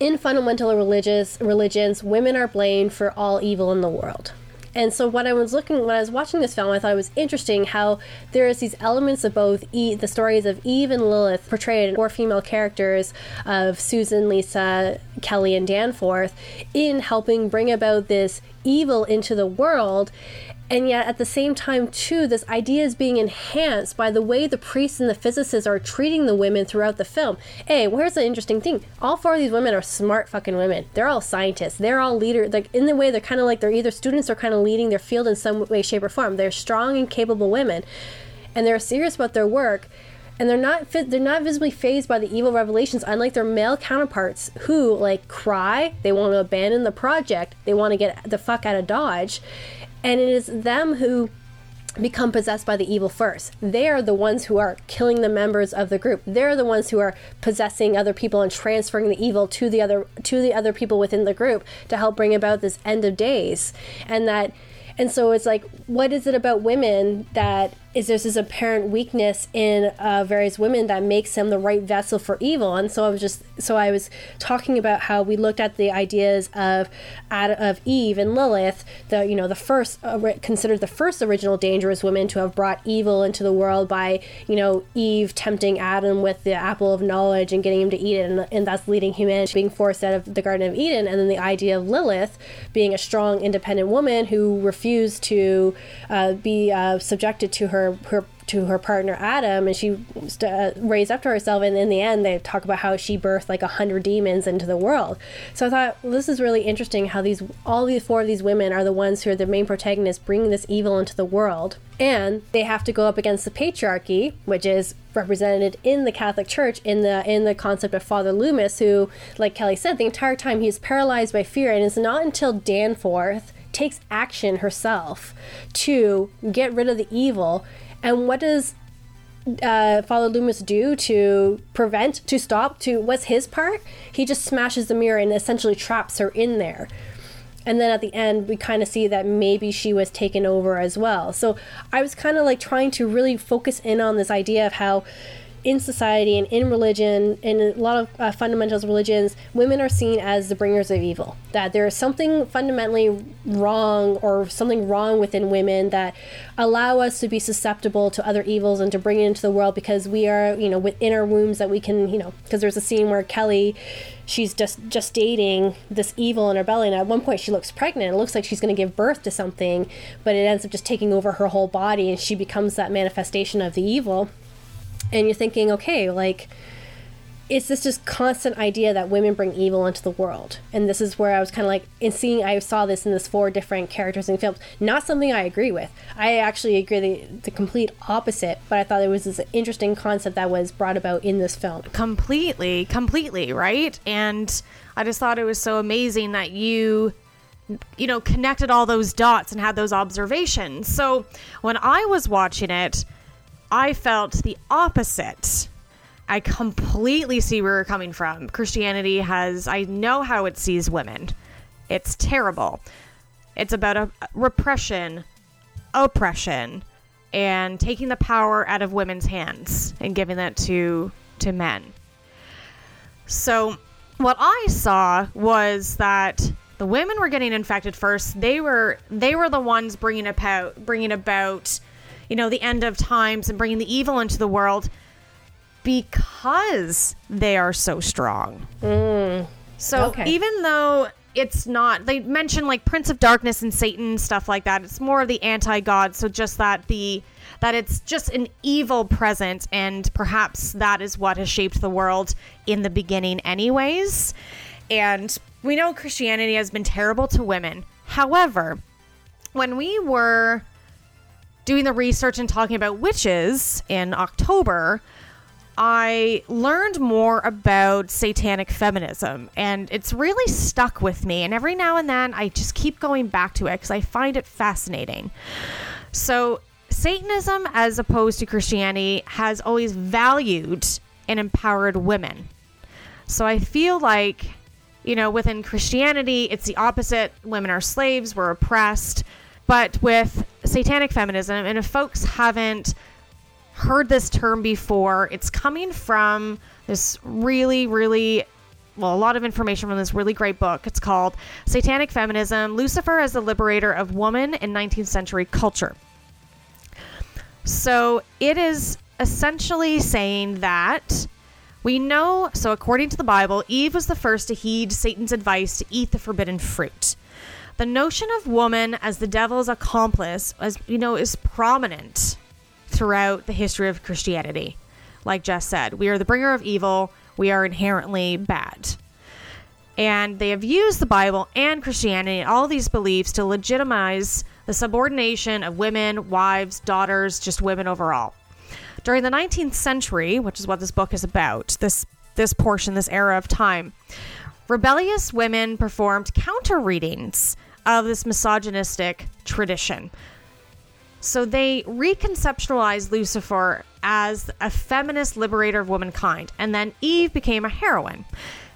in fundamental religious religions, women are blamed for all evil in the world. And so when I was looking when I was watching this film, I thought it was interesting how there is these elements of both e- the stories of Eve and Lilith portrayed four female characters of Susan, Lisa, Kelly, and Danforth in helping bring about this evil into the world. And yet, at the same time, too, this idea is being enhanced by the way the priests and the physicists are treating the women throughout the film. Hey, where's the interesting thing? All four of these women are smart fucking women. They're all scientists. They're all leaders. Like in the way, they're kind of like they're either students or kind of leading their field in some way, shape, or form. They're strong and capable women, and they're serious about their work. And they're not they're not visibly fazed by the evil revelations, unlike their male counterparts who like cry. They want to abandon the project. They want to get the fuck out of Dodge and it is them who become possessed by the evil first. They are the ones who are killing the members of the group. They're the ones who are possessing other people and transferring the evil to the other to the other people within the group to help bring about this end of days. And that and so it's like what is it about women that is there's this apparent weakness in uh, various women that makes them the right vessel for evil. And so i was just so i was talking about how we looked at the ideas of of eve and lilith the you know the first uh, considered the first original dangerous women to have brought evil into the world by you know eve tempting adam with the apple of knowledge and getting him to eat it and, and thus leading in being forced out of the garden of eden. And then the idea of lilith being a strong independent woman who refused to uh, be uh, subjected to her her to her partner Adam, and she uh, raised up to herself. And in the end, they talk about how she birthed like a hundred demons into the world. So I thought well, this is really interesting. How these all these four of these women are the ones who are the main protagonists, bringing this evil into the world, and they have to go up against the patriarchy, which is represented in the Catholic Church in the in the concept of Father Loomis, who, like Kelly said, the entire time he's paralyzed by fear, and it's not until Danforth takes action herself to get rid of the evil. And what does uh, Father Loomis do to prevent, to stop, to what's his part? He just smashes the mirror and essentially traps her in there. And then at the end, we kind of see that maybe she was taken over as well. So I was kind of like trying to really focus in on this idea of how in society and in religion, in a lot of uh, fundamentals religions, women are seen as the bringers of evil. That there is something fundamentally wrong or something wrong within women that allow us to be susceptible to other evils and to bring it into the world because we are, you know, within our wombs that we can, you know, because there's a scene where Kelly she's just just dating this evil in her belly and at one point she looks pregnant it looks like she's going to give birth to something but it ends up just taking over her whole body and she becomes that manifestation of the evil and you're thinking, okay, like, it's this just constant idea that women bring evil into the world. And this is where I was kind of like, in seeing, I saw this in this four different characters in films. Not something I agree with. I actually agree the, the complete opposite, but I thought it was this interesting concept that was brought about in this film. Completely, completely, right? And I just thought it was so amazing that you you know connected all those dots and had those observations. So when I was watching it, I felt the opposite. I completely see where you're coming from. Christianity has, I know how it sees women. It's terrible. It's about a repression, oppression, and taking the power out of women's hands and giving that to to men. So, what I saw was that the women were getting infected first. They were they were the ones bringing about bringing about you know, the end of times and bringing the evil into the world because they are so strong. Mm, so okay. even though it's not, they mention like Prince of Darkness and Satan stuff like that. It's more of the anti-god. So just that the that it's just an evil presence, and perhaps that is what has shaped the world in the beginning, anyways. And we know Christianity has been terrible to women. However, when we were doing the research and talking about witches in October, I learned more about satanic feminism and it's really stuck with me. And every now and then I just keep going back to it because I find it fascinating. So, Satanism, as opposed to Christianity, has always valued and empowered women. So, I feel like, you know, within Christianity, it's the opposite. Women are slaves, we're oppressed. But with satanic feminism, and if folks haven't heard this term before, it's coming from this really, really well, a lot of information from this really great book. It's called Satanic Feminism Lucifer as the Liberator of Woman in 19th Century Culture. So it is essentially saying that we know, so according to the Bible, Eve was the first to heed Satan's advice to eat the forbidden fruit. The notion of woman as the devil's accomplice, as you know, is prominent throughout the history of Christianity. Like Jess said, we are the bringer of evil, we are inherently bad. And they have used the Bible and Christianity and all these beliefs to legitimize the subordination of women, wives, daughters, just women overall. During the 19th century, which is what this book is about, this this portion, this era of time, rebellious women performed counter readings of this misogynistic tradition. So they reconceptualized Lucifer as a feminist liberator of womankind, and then Eve became a heroine.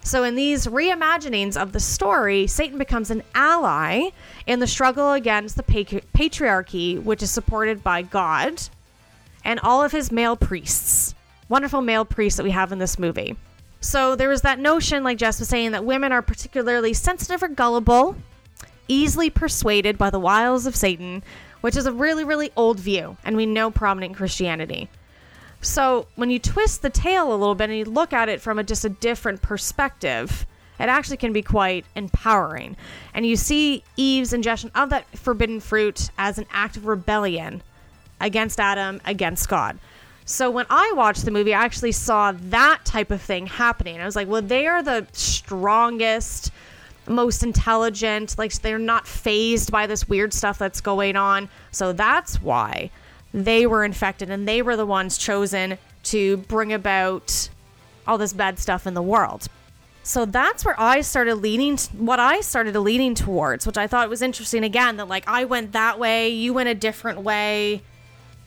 So, in these reimaginings of the story, Satan becomes an ally in the struggle against the patriarchy, which is supported by God and all of his male priests. Wonderful male priests that we have in this movie. So, there was that notion, like Jess was saying, that women are particularly sensitive or gullible, easily persuaded by the wiles of Satan, which is a really, really old view, and we know prominent Christianity. So when you twist the tale a little bit and you look at it from a, just a different perspective, it actually can be quite empowering. And you see Eve's ingestion of that forbidden fruit as an act of rebellion against Adam, against God. So when I watched the movie, I actually saw that type of thing happening. I was like, well, they are the strongest, most intelligent, like they're not fazed by this weird stuff that's going on. So that's why they were infected and they were the ones chosen to bring about all this bad stuff in the world. So that's where I started leaning, what I started leaning towards, which I thought was interesting again, that like I went that way, you went a different way,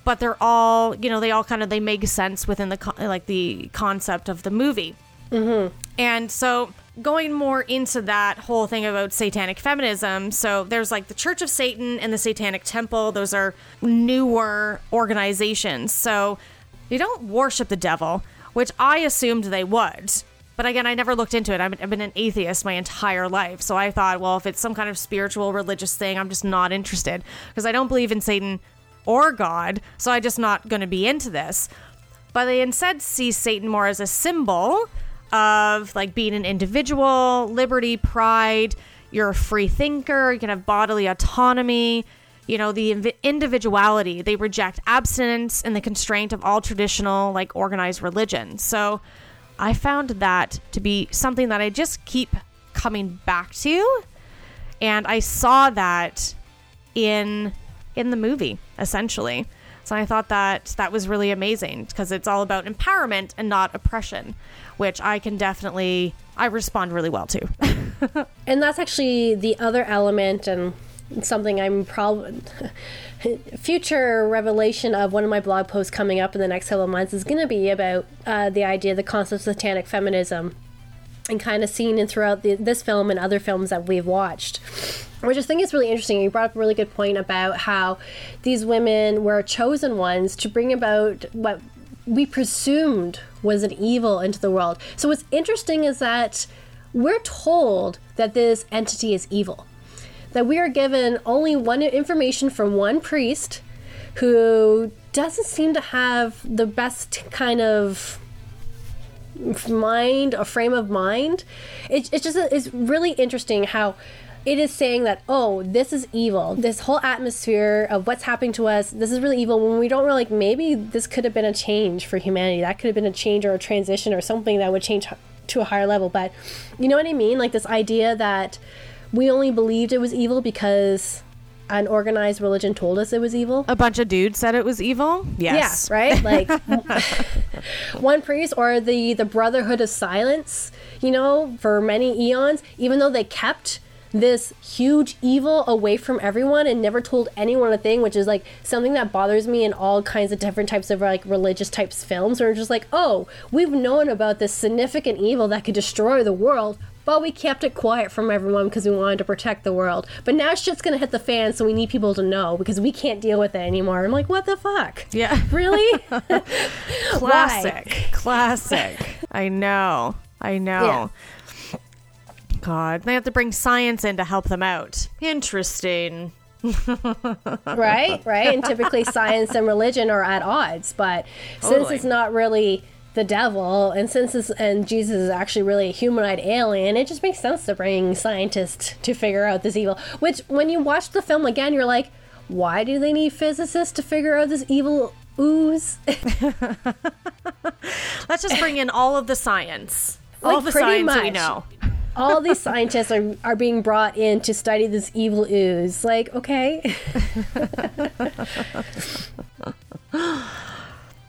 but they're all, you know, they all kind of, they make sense within the, like the concept of the movie. Mm-hmm. And so going more into that whole thing about satanic feminism, so there's like the Church of Satan and the Satanic Temple. Those are newer organizations. So you don't worship the devil, which I assumed they would. But again, I never looked into it. I've been an atheist my entire life. So I thought, well, if it's some kind of spiritual, religious thing, I'm just not interested because I don't believe in Satan or God. So I'm just not going to be into this. But they instead see Satan more as a symbol of like being an individual, liberty, pride. You're a free thinker. You can have bodily autonomy. You know, the inv- individuality. They reject abstinence and the constraint of all traditional, like organized religion. So I found that to be something that I just keep coming back to. And I saw that in in the movie essentially. So I thought that that was really amazing because it's all about empowerment and not oppression, which I can definitely I respond really well to. and that's actually the other element and something I'm probably future revelation of one of my blog posts coming up in the next couple of months is going to be about uh, the idea, the concept of satanic feminism, and kind of seen in throughout the, this film and other films that we've watched. Which I think is really interesting. You brought up a really good point about how these women were chosen ones to bring about what we presumed was an evil into the world. So what's interesting is that we're told that this entity is evil. That we are given only one information from one priest who doesn't seem to have the best kind of mind, a frame of mind. It, it just it's really interesting how it is saying that oh this is evil. This whole atmosphere of what's happening to us this is really evil when we don't really like maybe this could have been a change for humanity. That could have been a change or a transition or something that would change to a higher level. But you know what i mean? Like this idea that we only believed it was evil because an organized religion told us it was evil. A bunch of dudes said it was evil. Yes. Yeah, right? Like one priest or the the Brotherhood of Silence, you know, for many eons, even though they kept this huge evil away from everyone and never told anyone a thing, which is like something that bothers me in all kinds of different types of like religious types films where it's just like, oh, we've known about this significant evil that could destroy the world, but we kept it quiet from everyone because we wanted to protect the world. But now it's shit's gonna hit the fan, so we need people to know because we can't deal with it anymore. I'm like, what the fuck? Yeah. Really? Classic. Classic. I know. I know. Yeah. God, they have to bring science in to help them out. Interesting. right, right. And typically, science and religion are at odds. But Totally. since it's not really the devil, and since it's, and Jesus is actually really a humanoid alien, it just makes sense to bring scientists to figure out this evil. Which, when you watch the film again, you're like, why do they need physicists to figure out this evil ooze? Let's just bring in all of the science. all Like, the pretty science we know. All these scientists are, are being brought in to study this evil ooze. Like, okay.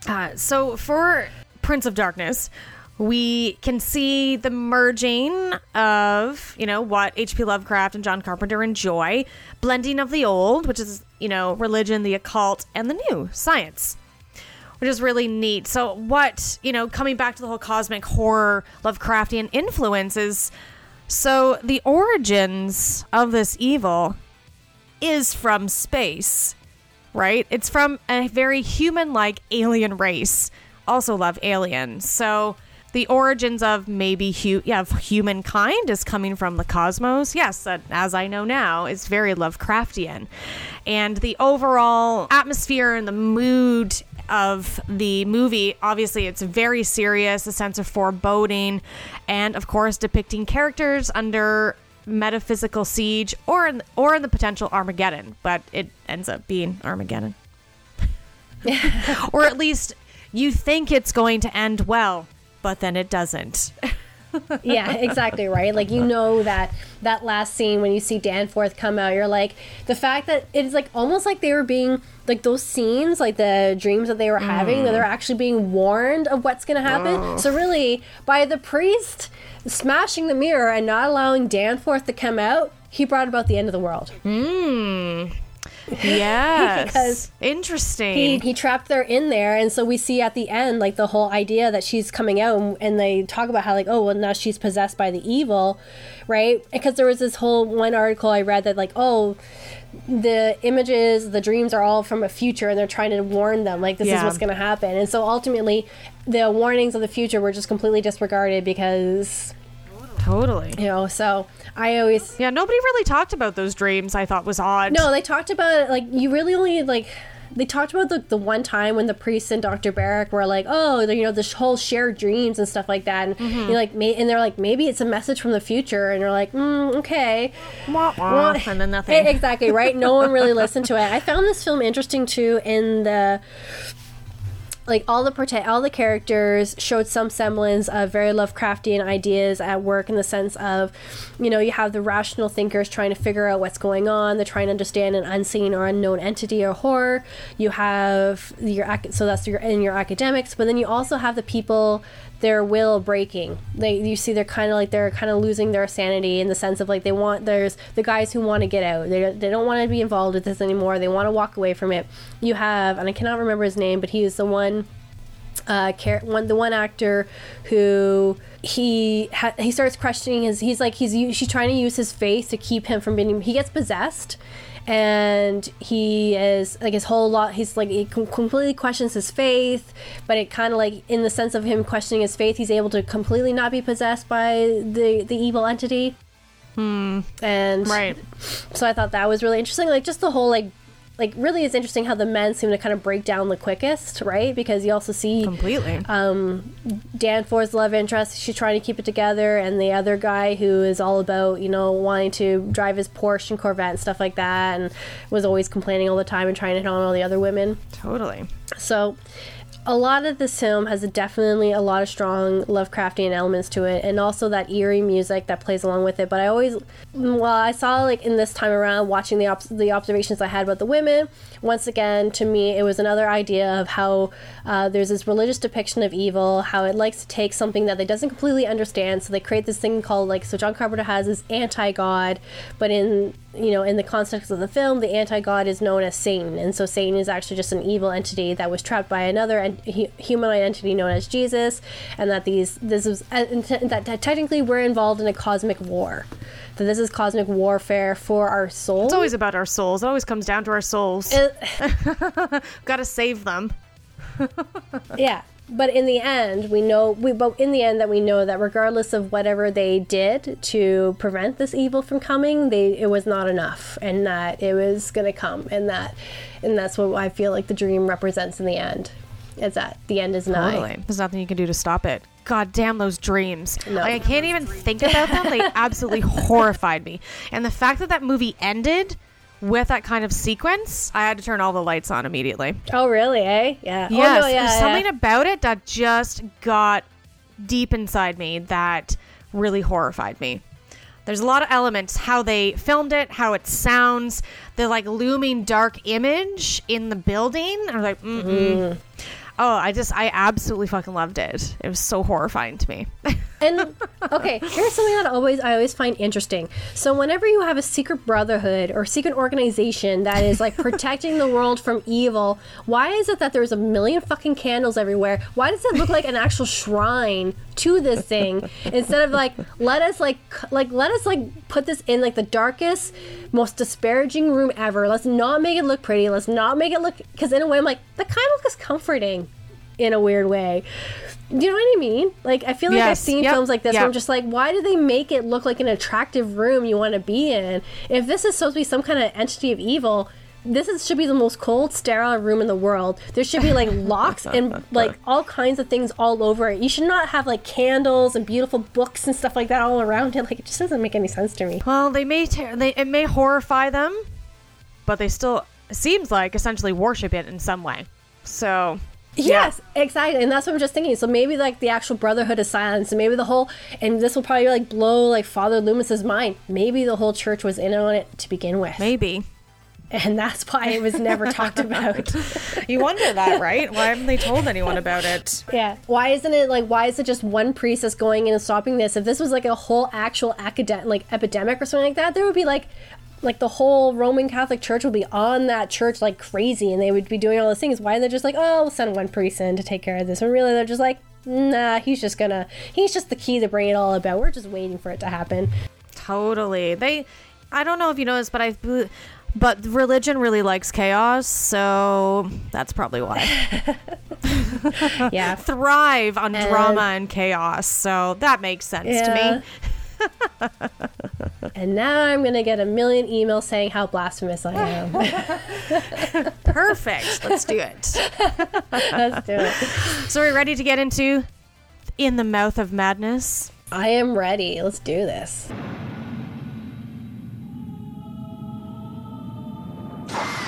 Uh, so for Prince of Darkness, we can see the merging of, you know, what H.P. Lovecraft and John Carpenter enjoy, blending of the old, which is, you know, religion, the occult, and the new, science, which is really neat. So, what, you know, coming back to the whole cosmic horror Lovecraftian influences, so the origins of this evil is from space, right? It's from a very human like alien race. Also love Alien. So the origins of maybe hu- yeah, of humankind is coming from the cosmos. Yes, that, as I know now, is very Lovecraftian. And the overall atmosphere and the mood of the movie, obviously, it's very serious, a sense of foreboding, and of course, depicting characters under metaphysical siege or in, or in the potential Armageddon, but it ends up being Armageddon. or at least you think it's going to end well, but then it doesn't. yeah, exactly right. Like you know that that last scene when you see Danforth come out, you're like the fact that it's like almost like they were being like those scenes, like the dreams that they were having, that mm. they're actually being warned of what's going to happen. Oh. So really, by the priest smashing the mirror and not allowing Danforth to come out, he brought about the end of the world. Hmm. Yes. Because Interesting. he, he trapped her in there and so we see at the end like the whole idea that she's coming out and, and they talk about how like oh well now she's possessed by the evil right because there was this whole one article i read that like oh the images the dreams are all from a future and they're trying to warn them like this is what's going to happen and so ultimately the warnings of the future were just completely disregarded because totally. you know so i always Yeah, nobody really talked about those dreams. I thought was odd. No, they talked about it, like you really only like they talked about the, the one time when the priest and Dr. Birack were like, oh, you know, this whole shared dreams and stuff like that, and Mm-hmm. you're like, may, and they're like, maybe it's a message from the future, and you're like, mm, okay, Wah, wah, Well, and then nothing. Exactly right. No one really listened to it. I found this film interesting too in the like all the prota- all the characters showed some semblance of very Lovecraftian ideas at work in the sense of, you know, you have the rational thinkers trying to figure out what's going on. They're trying to understand an unseen or unknown entity or horror. You have your so that's your in your academics, but then you also have the people their will breaking. They you see they're kind of like they're kind of losing their sanity in the sense of like they want there's the guys who want to get out. They they don't want to be involved with this anymore. They want to walk away from it. You have and I cannot remember his name, but he is the one uh, char- one the one actor who he ha- he starts questioning his he's like he's she's trying to use his face to keep him from being he gets possessed and he is like his whole lot he's like he completely questions his faith but it kind of like in the sense of him questioning his faith he's able to completely not be possessed by the the evil entity hmm. and Right. so I thought that was really interesting. Like just the whole like like really it's interesting how the men seem to kind of break down the quickest, right? Because you also see Completely. um, Danforth's love interest. She's trying to keep it together, and the other guy who is all about you know wanting to drive his Porsche and Corvette and stuff like that, and was always complaining all the time and trying to hit on all the other women. totally. So, a lot of this film has definitely a lot of strong Lovecraftian elements to it, and also that eerie music that plays along with it. But I always, well, I saw like in this time around watching the obs- the observations I had about the women. Once again, to me, it was another idea of how uh, there's this religious depiction of evil, how it likes to take something that they doesn't completely understand, so they create this thing called like so. John Carpenter has this anti-god, but in you know in the context of the film, the anti-god is known as Satan, and so Satan is actually just an evil entity that was trapped by another en- hu- humanoid entity known as Jesus, and that these this is uh, that technically we're involved in a cosmic war. That this is cosmic warfare for our souls. It's always about our souls. It always comes down to our souls. Uh, Got to save them. yeah but in the end we know we but in the end that we know that regardless of whatever they did to prevent this evil from coming they it was not enough and that it was going to come and that and that's what i feel like the dream represents in the end is that the end is nigh Totally. There's nothing you can do to stop it. God damn those dreams. No. Like, I can't even think about them. They absolutely horrified me. And the fact that that movie ended with that kind of sequence, I had to turn all the lights on immediately. oh really eh yeah Yes, oh, no, yeah, there's yeah. something about it that just got deep inside me that really horrified me. There's a lot of elements how they filmed it, how it sounds, the like looming dark image in the building. I was like, mm Oh, I just I absolutely fucking loved it. It was so horrifying to me. And okay, here's something that always I always find interesting. So whenever you have a secret brotherhood or secret organization that is like protecting the world from evil, why is it that there's a million fucking candles everywhere? Why does it look like an actual shrine to this thing instead of like let us like like let us like put this in like the darkest, most disparaging room ever. Let's not make it look pretty. Let's not make it look because in a way I'm like that kind of looks comforting in a weird way. Do you know what I mean? Like I feel like I've seen Yep. films like this where Yep. I'm just like, why do they make it look like an attractive room you want to be in? If this is supposed to be some kind of entity of evil, this is, should be the most cold, sterile room in the world. There should be like locks and like all kinds of things all over it. You should not have like candles and beautiful books and stuff like that all around it. Like it just doesn't make any sense to me. Well, they may ter- they it may horrify them, but they still it seems like essentially worship it in some way. So Yes, exactly. And that's what I'm just thinking. So maybe like the actual Brotherhood of Silence, and maybe the whole, and this will probably like blow like Father Loomis's mind. Maybe the whole church was in on it to begin with, maybe and that's why it was never talked about. you wonder that, right? Why haven't they told anyone about it? Yeah. Why isn't it like? Why is it just one priest that's going in and stopping this? If this was like a whole actual academic like epidemic or something like that, there would be like. Like the whole Roman Catholic Church would be on that church like crazy, and they would be doing all those things. Why are they just like, oh, we'll send one priest in to take care of this? And really, they're just like, nah, he's just gonna, he's just the key to bring it all about. We're just waiting for it to happen. Totally. They I don't know if you know this, but I but religion really likes chaos, so that's probably why. Yeah, Thrive on And- drama and chaos, so that makes sense to me. and now I'm gonna get a million emails saying how blasphemous I am. Perfect. Let's do it. Let's do it. So we're ready to get into In the Mouth of Madness. I am ready. Let's do this. This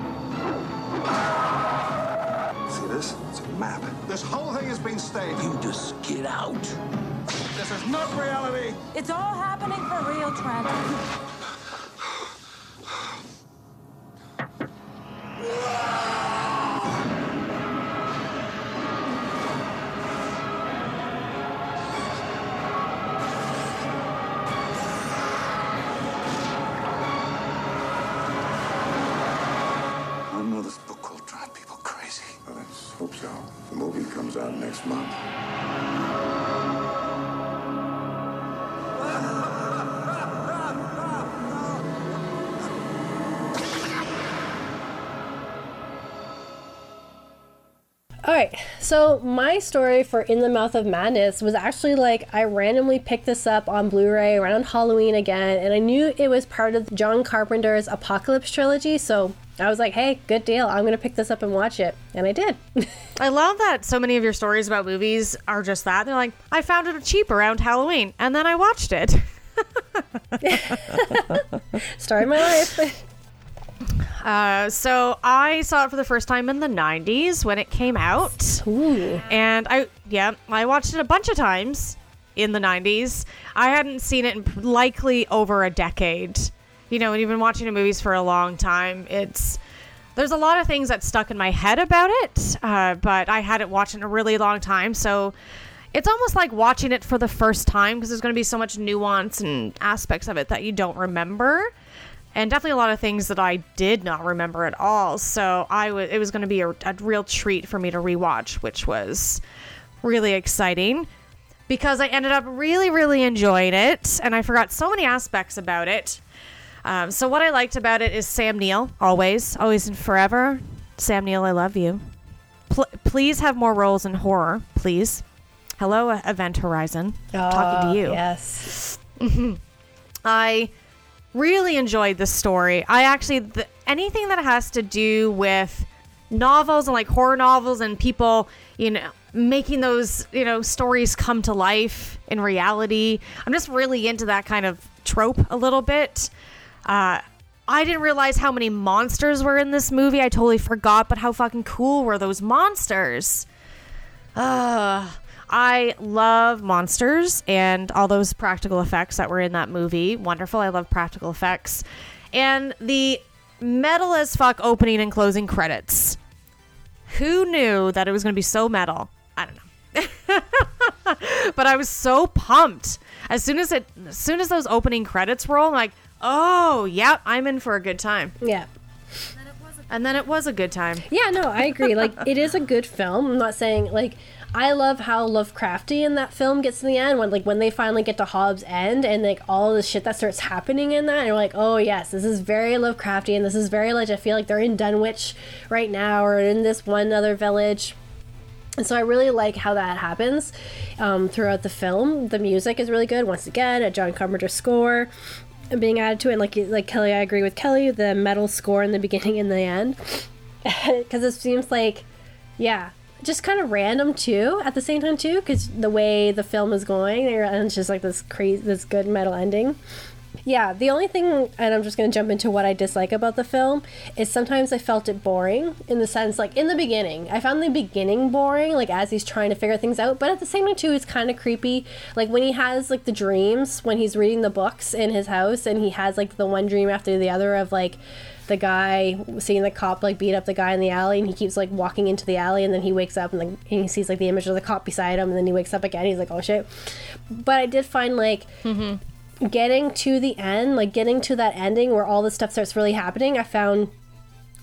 See this? It's a map. This whole thing has been staged. You just get out. This is not reality. It's all happening for real, Trent. I next month. All right. So my story for In the Mouth of Madness was actually like I randomly picked this up on Blu-ray around Halloween again, and I knew it was part of John Carpenter's Apocalypse trilogy. So I was like, "Hey, good deal! I'm gonna pick this up and watch it," and I did. I love that so many of your stories about movies are just that. They're like, I found it cheap around Halloween, and then I watched it. Story of my life. Uh, so I saw it for the first time in the 90s when it came out. Ooh. And I, yeah, I watched it a bunch of times in the 90s. I hadn't seen it in likely over a decade. You know, when you've been watching the movies for a long time, it's. There's a lot of things that stuck in my head about it, uh, but I hadn't watched it in a really long time. So it's almost like watching it for the first time because there's going to be so much nuance and aspects of it that you don't remember and definitely a lot of things that I did not remember at all. So I was it was going to be a, a real treat for me to rewatch, which was really exciting because I ended up really really enjoying it, and I forgot so many aspects about it. Um, so what I liked about it is Sam Neill, always, always and forever. Sam Neill, I love you. Pl- please have more roles in horror, please. Hello, Event Horizon. Oh, Talking to you. Yes. I really enjoyed the story. I actually anything that has to do with novels and like horror novels and people, you know, making those, you know, stories come to life in reality. I'm just really into that kind of trope a little bit. Uh I didn't realize how many monsters were in this movie. I totally forgot, but how fucking cool were those monsters? Uh, I love monsters and all those practical effects that were in that movie. Wonderful. I love practical effects. And the metal as fuck opening and closing credits. Who knew that it was going to be so metal? I don't know. but I was so pumped. As soon as it as soon as those opening credits roll, I'm like, "Oh, yeah, I'm in for a good time." Yeah. And then it was a good time. Yeah, no, I agree. Like, it is a good film. I'm not saying, like, I love how Lovecraftian that film gets in the end when, like, when they finally get to Hobbs' End and, like, all the shit that starts happening in that. And you're like, oh, yes, this is very Lovecraftian. This is very, like, I feel like they're in Dunwich right now or in this one other village. And so I really like how that happens um, throughout the film. The music is really good. Once again, a John Carpenter score being added to it. Like like Kelly, I agree with Kelly. The metal score in the beginning and the end, because it seems like, yeah, just kind of random too. At the same time too, because the way the film is going, and it's just like this crazy, this good metal ending. Yeah, the only thing, and I'm just going to jump into what I dislike about the film, is sometimes I felt it boring in the sense, like, in the beginning. I found the beginning boring, like, as he's trying to figure things out, but at the same time, too, it's kind of creepy. Like, when he has, like, the dreams, when he's reading the books in his house, and he has, like, the one dream after the other of, like, the guy seeing the cop like beat up the guy in the alley and he keeps like walking into the alley and then he wakes up and, like, and he sees like the image of the cop beside him and then he wakes up again. He's like oh shit. But i did find like mm-hmm. getting to the end, like getting to that ending where all this stuff starts really happening, I found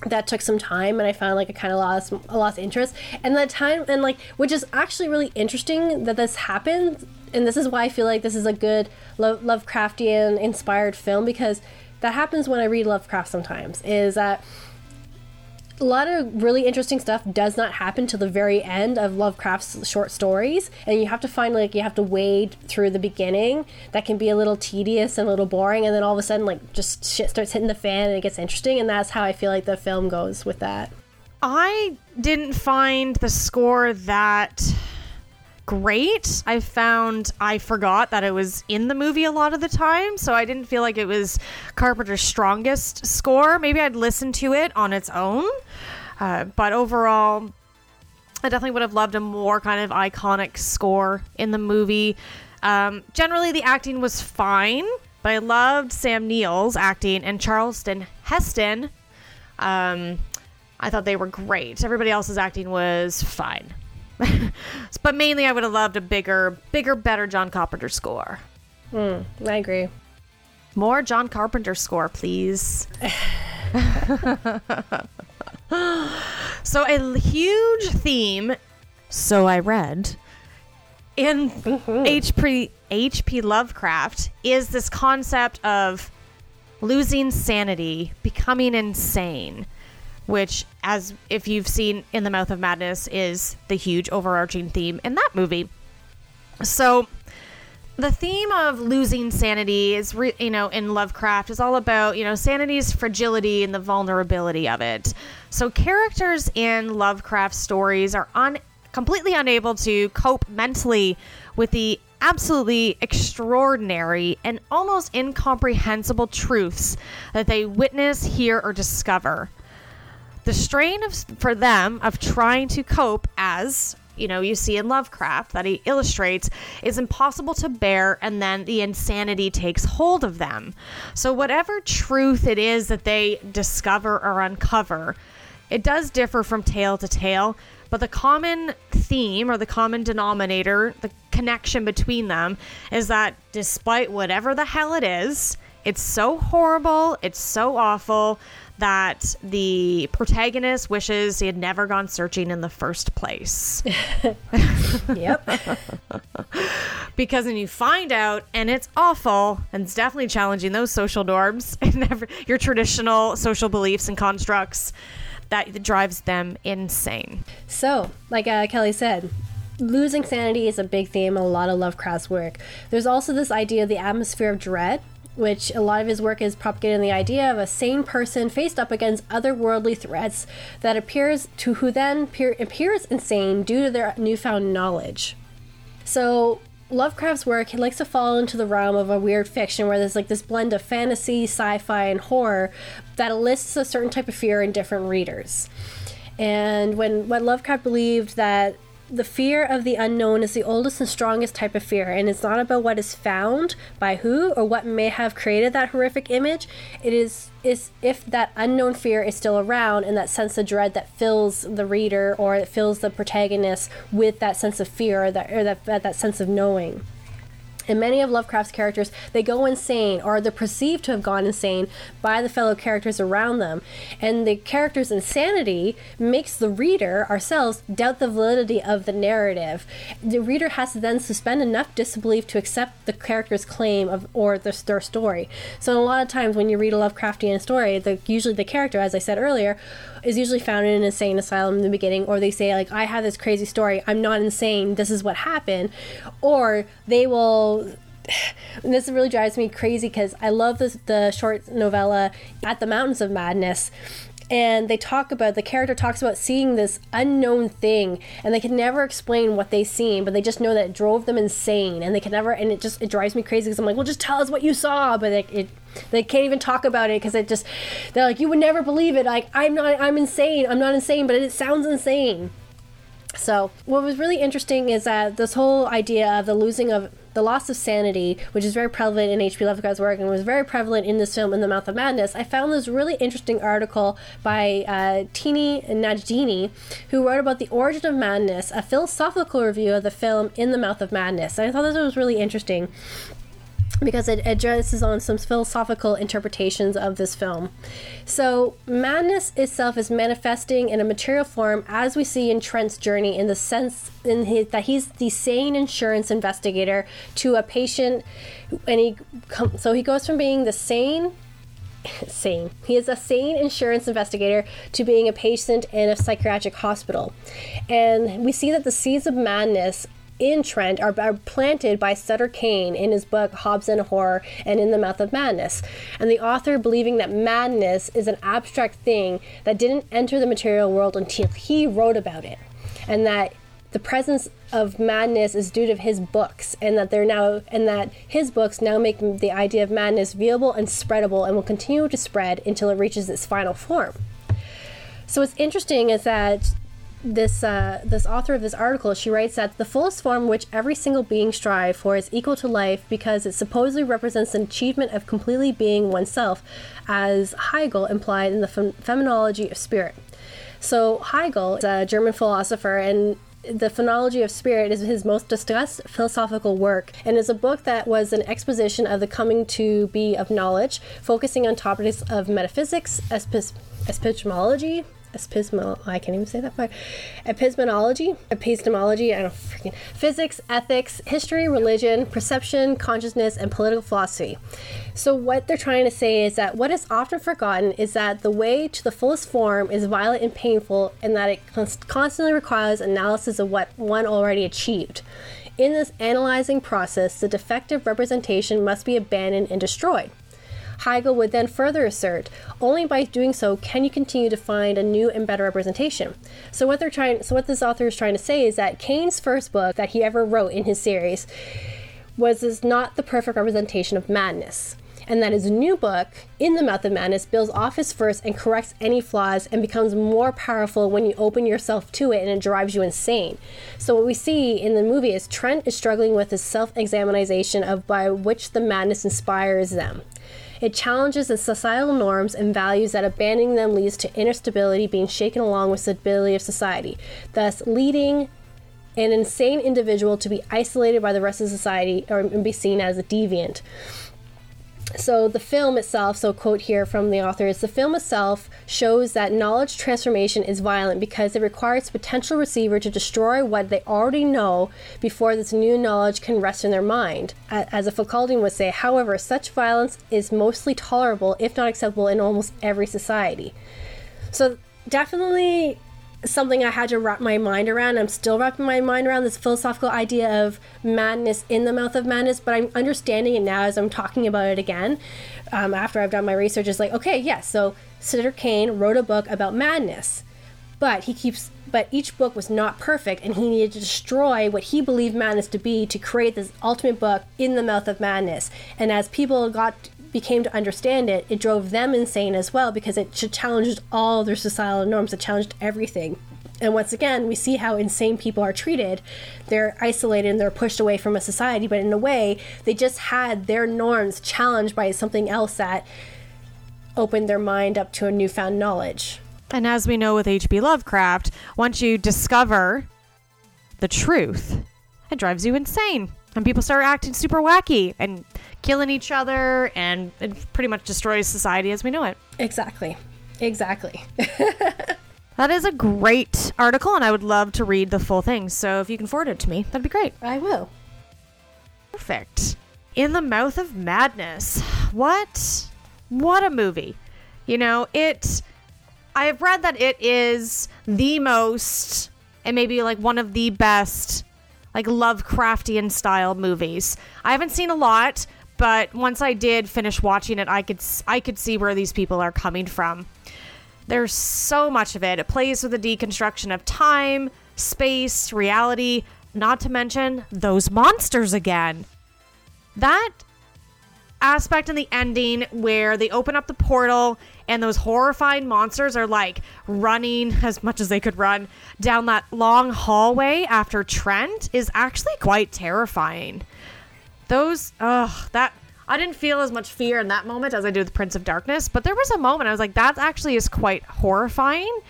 that took some time and I found like I kind of lost a lost interest. And that time and like which is actually really interesting that this happened and this is why I feel like this is a good Lo- Lovecraftian inspired film because that happens when I read Lovecraft sometimes is that a lot of really interesting stuff does not happen till the very end of Lovecraft's short stories, and you have to find like you have to wade through the beginning. That can be a little tedious and a little boring, and then all of a sudden, like just shit starts hitting the fan and it gets interesting, and that's how I feel like the film goes with that. I didn't find the score that great. I found I forgot that it was in the movie a lot of the time, so I didn't feel like it was Carpenter's strongest score. Maybe I'd listen to it on its own, uh, but overall, I definitely would have loved a more kind of iconic score in the movie. Um, generally, the acting was fine, but I loved Sam Neill's acting and Charlton Heston. Um, I thought they were great. Everybody else's acting was fine. but mainly, I would have loved a bigger, bigger, better John Carpenter score. Hmm, I agree. More John Carpenter score, please. so, a huge theme, so I read, in mm-hmm. HP, H.P. Lovecraft is this concept of losing sanity, becoming insane, which, as if you've seen In the Mouth of Madness, is the huge overarching theme in that movie. So, the theme of losing sanity is, re- you know, in Lovecraft is all about, you know, sanity's fragility and the vulnerability of it. So characters in Lovecraft stories are un- completely unable to cope mentally with the absolutely extraordinary and almost incomprehensible truths that they witness, hear, or discover the strain of for them of trying to cope as you know you see in Lovecraft that he illustrates is impossible to bear and then the insanity takes hold of them. So whatever truth it is that they discover or uncover, it does differ from tale to tale, but the common theme or the common denominator, the connection between them is that despite whatever the hell it is, it's so horrible, it's so awful that the protagonist wishes he had never gone searching in the first place. Yep. because when you find out and it's awful and it's definitely challenging those social norms and every, your traditional social beliefs and constructs that drives them insane. so, like uh, Kelly said, losing sanity is a big theme in a lot of Lovecraft's work. There's also this idea of the atmosphere of dread, which a lot of his work is propagating the idea of a sane person faced up against otherworldly threats that appears to who then appear, appears insane due to their newfound knowledge. So Lovecraft's work, he likes to fall into the realm of a weird fiction where there's like this blend of fantasy, sci-fi, and horror that elicits a certain type of fear in different readers. And when when Lovecraft believed that the fear of the unknown is the oldest and strongest type of fear, and it's not about what is found by who or what may have created that horrific image. It is is if that unknown fear is still around and that sense of dread that fills the reader or it fills the protagonist with that sense of fear or that or that, that sense of knowing. And many of Lovecraft's characters, they go insane or they're perceived to have gone insane by the fellow characters around them. And the character's insanity makes the reader, ourselves, doubt the validity of the narrative. The reader has to then suspend enough disbelief to accept the character's claim of or the, their story. So a lot of times when you read a Lovecraftian story, the usually the character, as I said earlier, is usually found in an insane asylum in the beginning, or they say like, "I have this crazy story. I'm not insane. This is what happened," or they will. And this really drives me crazy because I love the the short novella "At the Mountains of Madness." And they talk about the character talks about seeing this unknown thing, and they can never explain what they seen, but they just know that it drove them insane, and they can never. And it just it drives me crazy because I'm like, well, just tell us what you saw, but it, it they can't even talk about it because it just they're like you would never believe it like i'm not i'm insane i'm not insane but it sounds insane so what was really interesting is that this whole idea of the losing of the loss of sanity, which is very prevalent in H.P. Lovecraft's work and was very prevalent in this film, In the Mouth of Madness, I found this really interesting article by uh, Tini Najdini, who wrote about the origin of madness, a philosophical review of the film In the Mouth of Madness. And I thought this was really interesting because it addresses on some philosophical interpretations of this film. So, madness itself is manifesting in a material form as we see in Trent's journey in the sense in his, that he's the sane insurance investigator to a patient and he so he goes from being the sane sane. He is a sane insurance investigator to being a patient in a psychiatric hospital. And we see that the seeds of madness in Trent are, are, planted by Sutter Kane in his book Hobbs End Horror and In the Mouth of Madness. And the author believing that madness is an abstract thing that didn't enter the material world until he wrote about it. And that the presence of madness is due to his books and that they're now and that his books now make the idea of madness viewable and spreadable and will continue to spread until it reaches its final form. So what's interesting is that this uh, this author of this article, she writes that the fullest form which every single being strive for is equal to life because it supposedly represents an achievement of completely being oneself, as Hegel implied in the Fem- Phenomenology of Spirit. So Hegel is a German philosopher and the Phenomenology of Spirit is his most discussed philosophical work and is a book that was an exposition of the coming to be of knowledge, focusing on topics of metaphysics, epistemology, epistemol I can't even say that. Epistemology, epistemology, I don't freaking physics, ethics, history, religion, perception, consciousness, and political philosophy. So what they're trying to say is that what is often forgotten is that the way to the fullest form is violent and painful, and that it constantly requires analysis of what one already achieved. In this analyzing process, the defective representation must be abandoned and destroyed. Hegel would then further assert, only by doing so can you continue to find a new and better representation. So what they're trying so what this author is trying to say is that Kane's first book that he ever wrote in his series was is not the perfect representation of madness and that his new book, In the Mouth of Madness, builds off his first and corrects any flaws and becomes more powerful when you open yourself to it and it drives you insane. So, what we see in the movie is Trent is struggling with his self examination of by which the madness inspires them. It challenges the societal norms and values that abandoning them leads to inner stability being shaken along with the stability of society, thus leading an insane individual to be isolated by the rest of society or be seen as a deviant so the film itself so quote here from the author is the film itself shows that knowledge transformation is violent because it requires potential receiver to destroy what they already know before this new knowledge can rest in their mind. As a Foucauldian would say however such violence is mostly tolerable if not acceptable in almost every society. So definitely something I had to wrap my mind around. I'm still wrapping my mind around this philosophical idea of madness in the mouth of madness, but I'm understanding it now as I'm talking about it again. Um, after I've done my research, it's like, okay, yes, so Citizen Kane wrote a book about madness, but he keeps, but each book was not perfect, and he needed to destroy what he believed madness to be to create this ultimate book in the mouth of madness. And as people got became to understand it, it drove them insane as well because it challenged all their societal norms. It challenged everything. And once again, we see how insane people are treated. They're isolated and they're pushed away from a society, but in a way, they just had their norms challenged by something else that opened their mind up to a newfound knowledge. And as we know with H.P. Lovecraft, once you discover the truth, it drives you insane. And people start acting super wacky and killing each other, and it pretty much destroys society as we know it. Exactly. Exactly. That is a great article, and I would love to read the full thing. So if you can forward it to me, that'd be great. I will. Perfect. In the Mouth of Madness. What? What a movie. You know, it. I have read that it is the most, and maybe like one of the best, like Lovecraftian style movies. I haven't seen a lot, but once I did finish watching it, I could I could see where these people are coming from. There's so much of it. It plays with the deconstruction of time, space, reality, not to mention those monsters again. That aspect in the ending where they open up the portal and those horrifying monsters are like running as much as they could run down that long hallway after Trent is actually quite terrifying. Those, ugh, that I didn't feel as much fear in that moment as I did with Prince of Darkness, but there was a moment I was like, that actually is quite horrifying.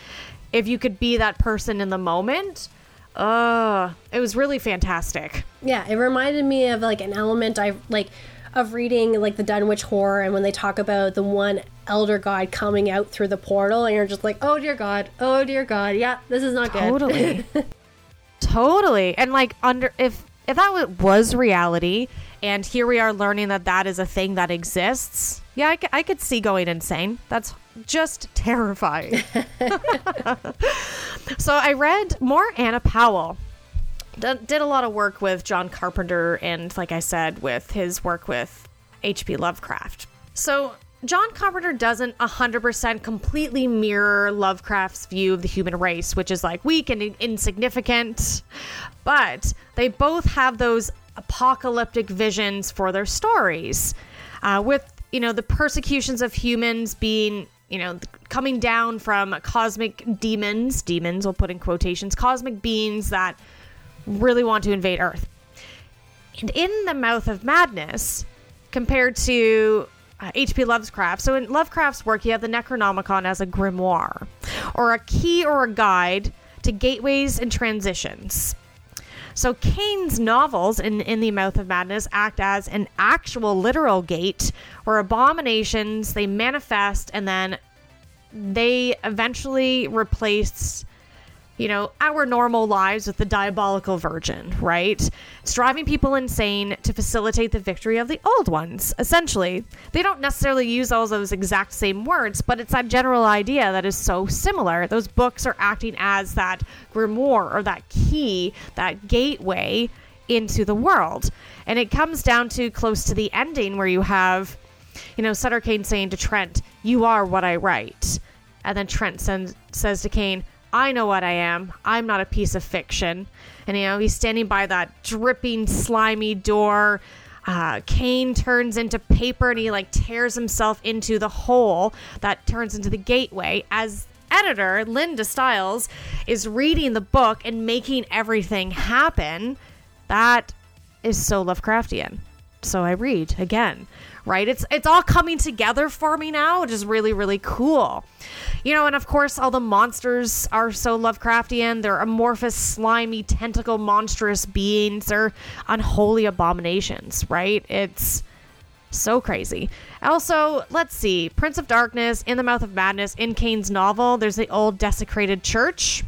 If you could be that person in the moment, uh, it was really fantastic. Yeah, it reminded me of like an element I like of reading like the Dunwich horror and when they talk about the one elder god coming out through the portal and you're just like, "Oh dear god. Oh dear god. Yeah, this is not good." Totally. totally. And like under if if that was reality and here we are learning that that is a thing that exists. Yeah, I, could see going insane. That's just terrifying. so I read more Anna Powell. D- did a lot of work with John Carpenter and like I said with his work with H.P. Lovecraft. So John Carpenter doesn't 100% completely mirror Lovecraft's view of the human race, which is like weak and in- insignificant, but they both have those apocalyptic visions for their stories. Uh, with, you know, the persecutions of humans being, you know, coming down from cosmic demons, demons, we'll put in quotations, cosmic beings that really want to invade Earth. And in the mouth of madness, compared to uh, H.P. Lovecraft. So in Lovecraft's work, you have the Necronomicon as a grimoire, or a key or a guide to gateways and transitions. So Kane's novels in In the Mouth of Madness act as an actual literal gate where abominations they manifest and then they eventually replace you know, our normal lives with the diabolical virgin, right? It's driving people insane to facilitate the victory of the old ones, essentially. They don't necessarily use all those exact same words, but it's that general idea that is so similar. Those books are acting as that grimoire or that key, that gateway into the world. And it comes down to close to the ending where you have, you know, Sutter Kane saying to Trent, You are what I write. And then Trent says to Kane, I know what I am. I'm not a piece of fiction. And, you know, he's standing by that dripping, slimy door. Uh, Kane turns into paper and he, like, tears himself into the hole that turns into the gateway. As editor, Linda Styles, is reading the book and making everything happen. That is so Lovecraftian. So I read again, right? It's it's all coming together for me now, which is really really cool. You know, and of course all the monsters are so Lovecraftian. They're amorphous, slimy, tentacle monstrous beings. They're unholy abominations, right? It's so crazy. Also, let's see. Prince of Darkness, In the Mouth of Madness, in Kane's novel, there's the old desecrated church,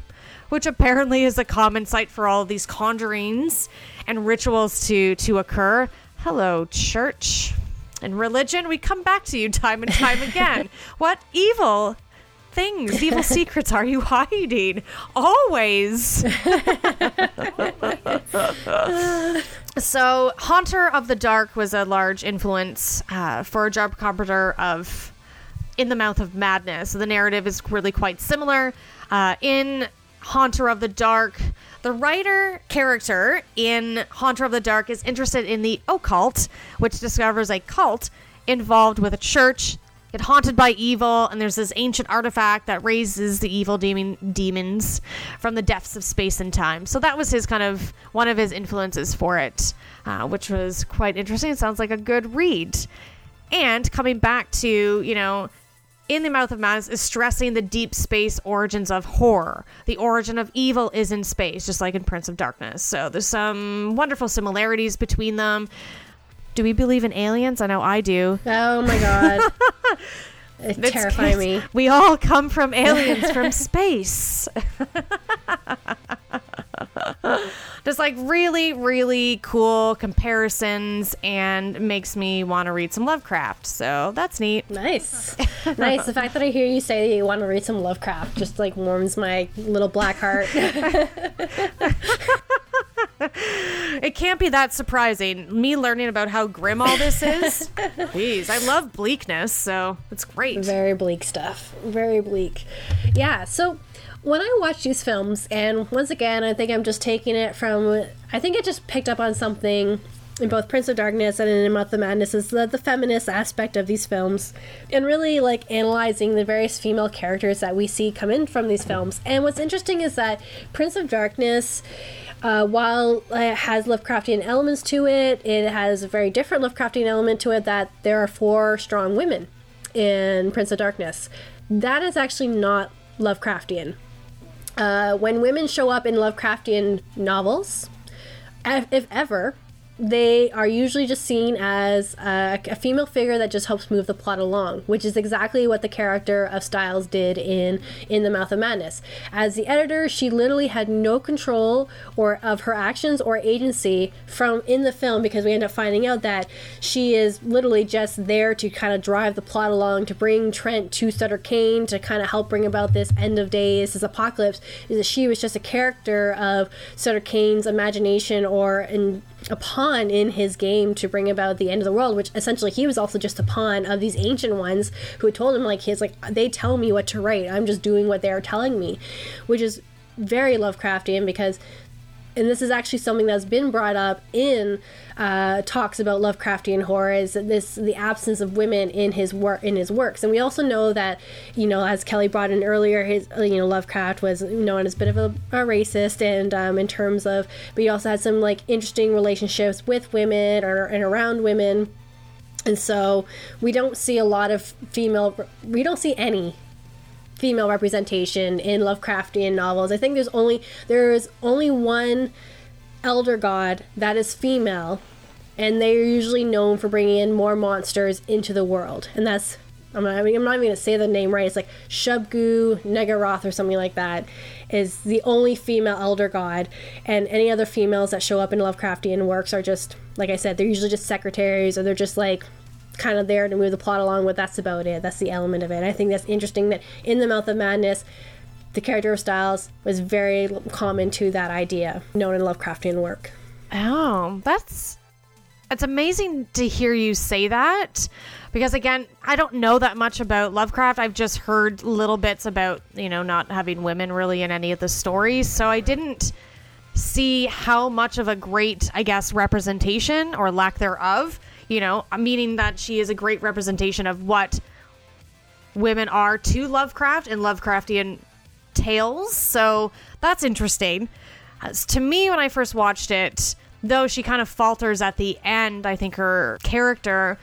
which apparently is a common site for all these conjurings and rituals to to occur. Hello, church. And religion, we come back to you time and time again. what evil things, evil secrets are you hiding? Always. so, Haunter of the Dark was a large influence uh, for John Carpenter of In the Mouth of Madness. The narrative is really quite similar. Uh, in Haunter of the Dark, the writer character in Haunter of the Dark is interested in the occult, which discovers a cult involved with a church. Get haunted by evil and there's this ancient artifact that raises the evil demon demons from the depths of space and time. So that was his kind of one of his influences for it uh, which was quite interesting. It sounds like a good read. And coming back to you know in the mouth of madness is stressing the deep space origins of horror the origin of evil is in space just like in prince of darkness so there's some wonderful similarities between them do we believe in aliens? I know I do. Oh my god. It me. We all come from aliens from space. Just like really, really cool comparisons and makes me want to read some Lovecraft. So that's neat. Nice. nice. The fact that I hear you say that you want to read some Lovecraft just like warms my little black heart. It can't be that surprising. Me learning about how grim all this is. Jeez, I love bleakness, so it's great. Very bleak stuff. Very bleak. Yeah, so when I watch these films, and once again, I think I'm just taking it from, I think I just picked up on something in both Prince of Darkness and in Mouth of Madness is the, the feminist aspect of these films and really like analyzing the various female characters that we see come in from these films. And what's interesting is that Prince of Darkness. Uh, while it has Lovecraftian elements to it, it has a very different Lovecraftian element to it that there are four strong women in Prince of Darkness. That is actually not Lovecraftian. Uh, when women show up in Lovecraftian novels, if if ever, they are usually just seen as a, a female figure that just helps move the plot along, which is exactly what the character of Styles did in In the Mouth of Madness. As the editor, she literally had no control or of her actions or agency from in the film because we end up finding out that she is literally just there to kind of drive the plot along to bring Trent to Sutter Kane to kind of help bring about this end of days, this apocalypse. Is that she was just a character of Sutter Kane's imagination or in a pawn in his game to bring about the end of the world, which essentially he was also just a pawn of these ancient ones who had told him like he's like they tell me what to write. I'm just doing what they're telling me, which is very Lovecraftian because and this is actually something that's been brought up in uh, talks about Lovecraftian horror is this the absence of women in his work in his works, and we also know that you know as Kelly brought in earlier, his you know Lovecraft was known as a bit of a, a racist, and um, in terms of but he also had some like interesting relationships with women or and around women, and so we don't see a lot of female we don't see any female representation in Lovecraftian novels. I think there's only there is only one elder god that is female, and they are usually known for bringing in more monsters into the world, and that's. I'm not, I mean, I'm not even to say the name right. It's like Shubgu Negaroth or something like that is the only female elder god, and any other females that show up in Lovecraftian works are just, like I said, they're usually just secretaries or they're just like kind of there to move the plot along but That's about it. That's the element of it. I think that's interesting that in the Mouth of Madness, the character of Styles was very common to that idea known in Lovecraftian work. Oh, that's it's amazing to hear you say that because again, I don't know that much about Lovecraft. I've just heard little bits about, you know, not having women really in any of the stories, so I didn't see how much of a great, I guess, representation or lack thereof, you know, meaning that she is a great representation of what women are to Lovecraft and Lovecraftian tales. So that's interesting. As to me, when I first watched it, though she kind of falters at the end, I think her character.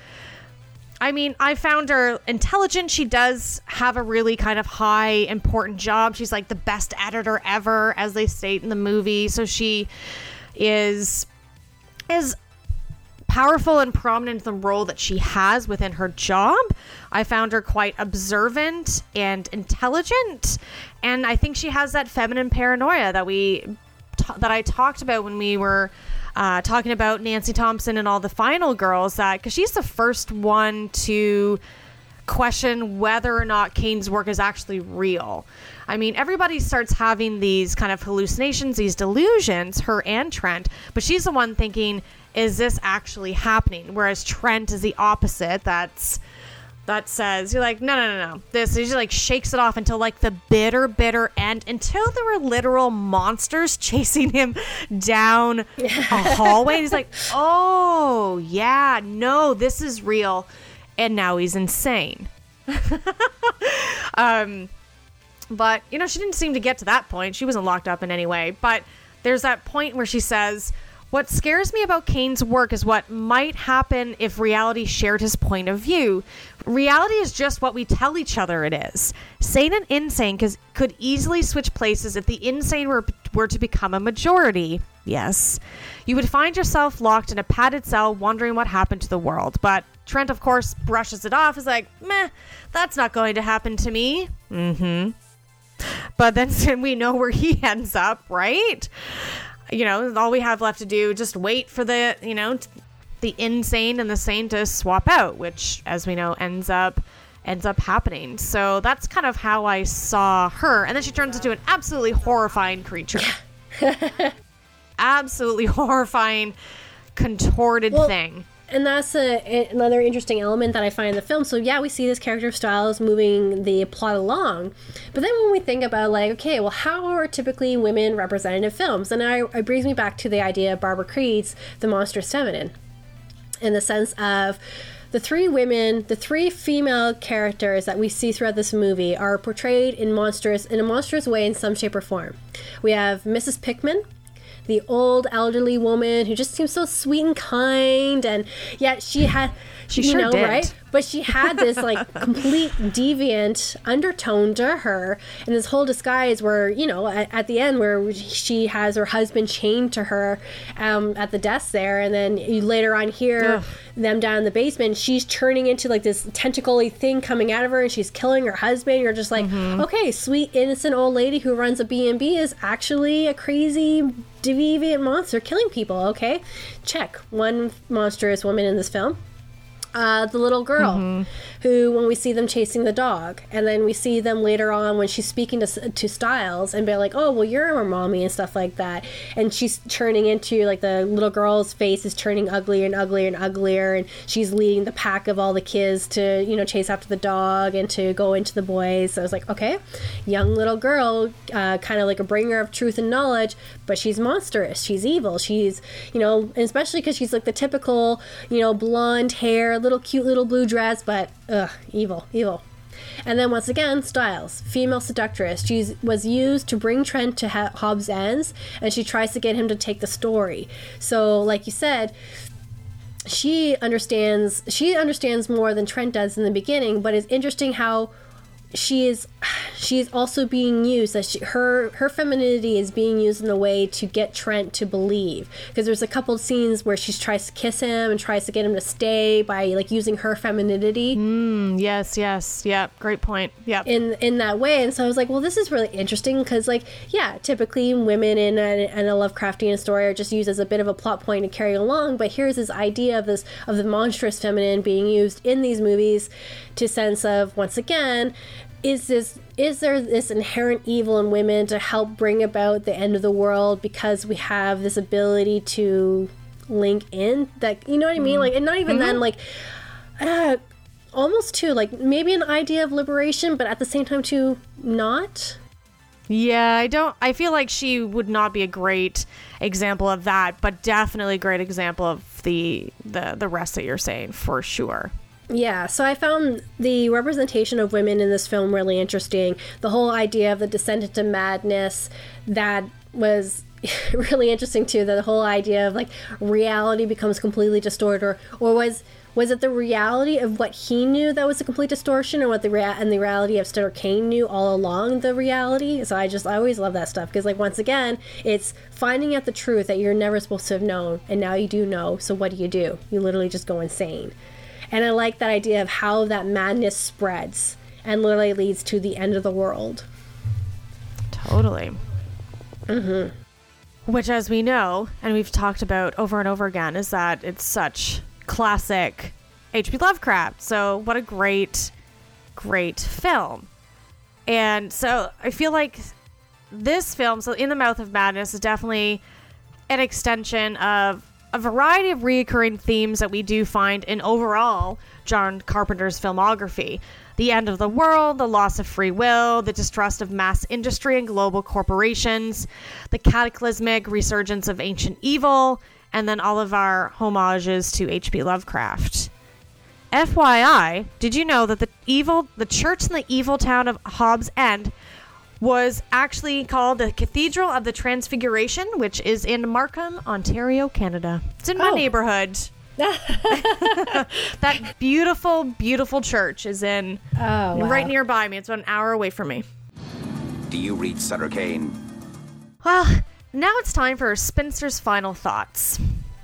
I mean, I found her intelligent. She does have a really kind of high, important job. She's like the best editor ever, as they state in the movie. So she is is powerful and prominent the role that she has within her job. I found her quite observant and intelligent, and I think she has that feminine paranoia that we t- that I talked about when we were uh, talking about Nancy Thompson and all the final girls. That because she's the first one to question whether or not Kane's work is actually real. I mean, everybody starts having these kind of hallucinations, these delusions, her and Trent, but she's the one thinking, is this actually happening? Whereas Trent is the opposite. That's that says you're like no no no no. This he just like shakes it off until like the bitter bitter end until there were literal monsters chasing him down a hallway. He's like oh yeah no this is real. And now he's insane. Um but you know she didn't seem to get to that point. She wasn't locked up in any way. But there's that point where she says what scares me about Kane's work is what might happen if reality shared his point of view. Reality is just what we tell each other it is. Sane and insane could easily switch places if the insane were, were to become a majority. Yes. You would find yourself locked in a padded cell wondering what happened to the world. But Trent, of course, brushes it off, is like, meh, that's not going to happen to me. Mm hmm. But then we know where he ends up, right? You know, all we have left to do just wait for the, you know, t- the insane and the sane to swap out, which, as we know, ends up ends up happening. So that's kind of how I saw her, and then she turns into an absolutely horrifying creature. absolutely horrifying, contorted Well, thing. And that's a, another interesting element that I find in the film. So yeah, we see this character of Styles moving the plot along, but then when we think about like, okay, well, how are typically women represented in films? And I, it brings me back to the idea of Barbara Creed's The Monstrous Feminine, in the sense of the three women, the three female characters that we see throughout this movie are portrayed in monstrous in a monstrous way in some shape or form. We have Mrs. Pickman, the old elderly woman who just seems so sweet and kind and yet she had She sure know did. right but she had this like complete deviant undertone to her and this whole disguise where you know at, at the end where she has her husband chained to her um, at the desk there and then you later on hear Ugh. them down in the basement she's turning into like this tentacly thing coming out of her and she's killing her husband you're just like Mm-hmm. okay sweet innocent old lady who runs a b&b is actually a crazy deviant monster killing people okay check one monstrous woman in this film uh, the little girl Mm-hmm. who when we see them chasing the dog and then we see them later on when she's speaking to, to styles and be like oh well you're our mommy and stuff like that. And she's turning into like the little girl's face is turning uglier and uglier and uglier and she's leading the pack of all the kids to you know chase after the dog and to go into the boys. So i was like okay young little girl uh, kind of like a bringer of truth and knowledge but she's monstrous. She's evil. She's you know especially because she's like the typical you know blonde hair little cute little blue dress but ugh evil evil and then once again, Styles, female seductress. She was used to bring Trent to Hobbs' ends, and she tries to get him to take the story. So, like you said, she understands. She understands more than Trent does in the beginning. But it's interesting how she is. She is also being used. That she, her her femininity is being used in a way to get Trent to believe. Because there's a couple scenes where she tries to kiss him and tries to get him to stay by like using her femininity. Mm, yes, yes, yeah, great point. Yep. in in that way and so i was like well this is really interesting because like yeah typically women in a, in a lovecraftian story are just used as a bit of a plot point to carry along but here's this idea of this of the monstrous feminine being used in these movies to sense of once again is this is there this inherent evil in women to help bring about the end of the world because we have this ability to link in that you know what i mean like and not even then like uh, almost too like maybe an idea of liberation but at the same time too not Yeah, I don't. I feel like she would not be a great example of that, but definitely a great example of the the the rest that you're saying for sure. Yeah so i found the representation of women in this film really interesting. The whole idea of the descent into madness that was really interesting too the whole idea of like reality becomes completely distorted or, or was was it the reality of what he knew that was a complete distortion or what the rea- and the reality of Sutter Kane knew all along the reality? So I just I always love that stuff because like once again it's finding out the truth that you're never supposed to have known and now you do know so what do you do? You literally just go insane and I like that idea of how that madness spreads and literally leads to the end of the world. Totally. Mm-hmm. Which, as we know, and we've talked about over and over again, is that it's such classic H.P. Lovecraft. So, what a great great film. And so I feel like this film, so In the Mouth of Madness, is definitely an extension of a variety of reoccurring themes that we do find in overall John Carpenter's filmography. The end of the world, the loss of free will, the distrust of mass industry and global corporations, the cataclysmic resurgence of ancient evil, and then all of our homages to H.P. Lovecraft. FYI, did you know that the evil, the church in the evil town of Hobbs End was actually called the Cathedral of the Transfiguration, which is in Markham, Ontario, Canada. It's in my Oh. neighborhood. that beautiful, beautiful church is in Oh, wow. right nearby me. It's about an hour away from me. Do you read Sutter Kane? Well, now it's time for Spinster's final thoughts.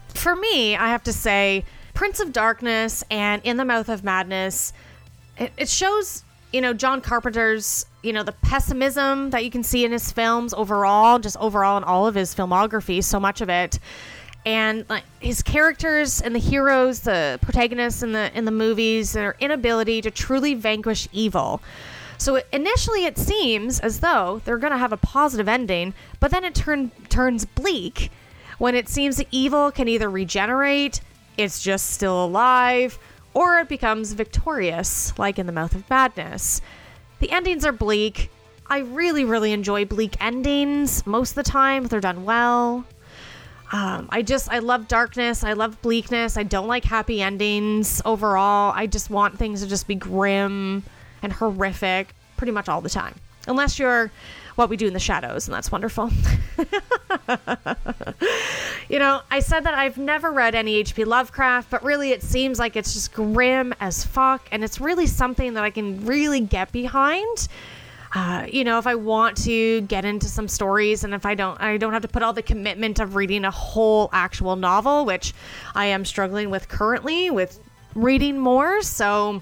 For me, I have to say, Prince of Darkness and In the Mouth of Madness, it, it shows, you know, John Carpenter's, you know, the pessimism that you can see in his films overall, just overall in all of his filmography, so much of it. And like his characters and the heroes, the protagonists in the in the movies, their inability to truly vanquish evil. So initially, it seems as though they're going to have a positive ending, but then it turn, turns bleak when it seems that evil can either regenerate, it's just still alive, or it becomes victorious, like in The Mouth of Madness. The endings are bleak. I really, really enjoy bleak endings most of the time if they're done well. Um, I just I love darkness. I love bleakness. I don't like happy endings overall. I just want things to just be grim and horrific pretty much all the time. Unless you're what we do in the shadows, and that's wonderful. you know, I said that I've never read any H.P. Lovecraft, but really it seems like it's just grim as fuck, and it's really something that I can really get behind. Uh, you know, if I want to get into some stories, and if I don't, I don't have to put all the commitment of reading a whole actual novel, which I am struggling with currently with reading more. So,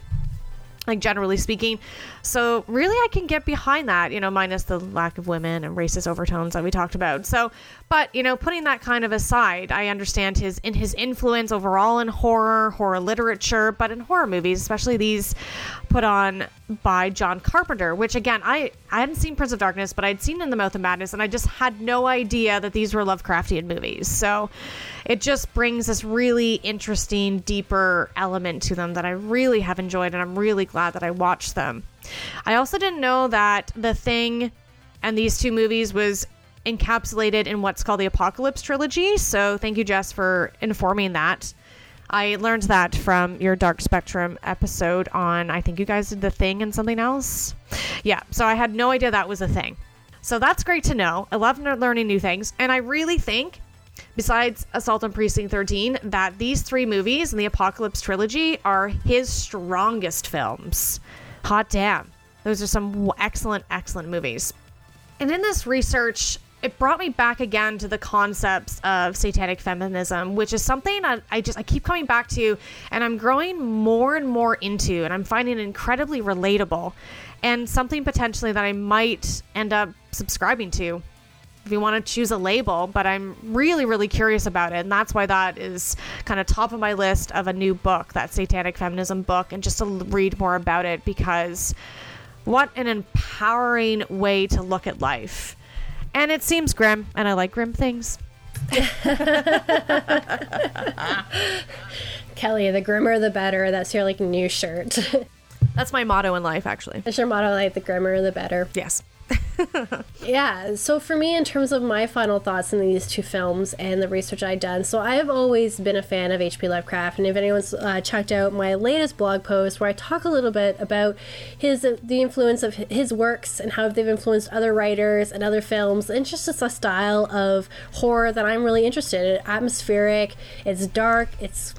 like generally speaking. So really I can get behind that, you know, minus the lack of women and racist overtones that we talked about. So, but you know, putting that kind of aside, I understand his in his influence overall in horror, horror literature, but in horror movies, especially these put on by John Carpenter, which again, I I hadn't seen Prince of Darkness, but I'd seen In the Mouth of Madness and I just had no idea that these were Lovecraftian movies. So, it just brings this really interesting, deeper element to them that I really have enjoyed, and I'm really glad that I watched them. I also didn't know that The Thing and these two movies was encapsulated in what's called the Apocalypse trilogy. So thank you, Jess, for informing that. I learned that from your Dark Spectrum episode on, I think you guys did The Thing and something else. Yeah, so I had no idea that was a thing. So that's great to know. I love learning new things. And I really think besides Assault on Precinct 13, that these three movies in the Apocalypse trilogy are his strongest films. Hot damn. Those are some excellent, excellent movies. And in this research, it brought me back again to the concepts of satanic feminism, which is something I, I just I keep coming back to, and I'm growing more and more into, and I'm finding incredibly relatable, and something potentially that I might end up subscribing to if you want to choose a label, but I'm really, really curious about it. And that's why that is kind of top of my list of a new book, that Satanic Feminism book, and just to read more about it because what an empowering way to look at life. And it seems grim, and I like grim things. Kelly, the grimmer the better. That's your like new shirt. That's my motto in life, actually. That's your motto, like the grimmer the better. Yes. Yeah, so for me, in terms of my final thoughts on these two films and the research I've done, so I have always been a fan of H.P. Lovecraft, and if anyone's uh, checked out my latest blog post where I talk a little bit about his the influence of his works and how they've influenced other writers and other films, and just a style of horror that I'm really interested in. Atmospheric, it's dark, it's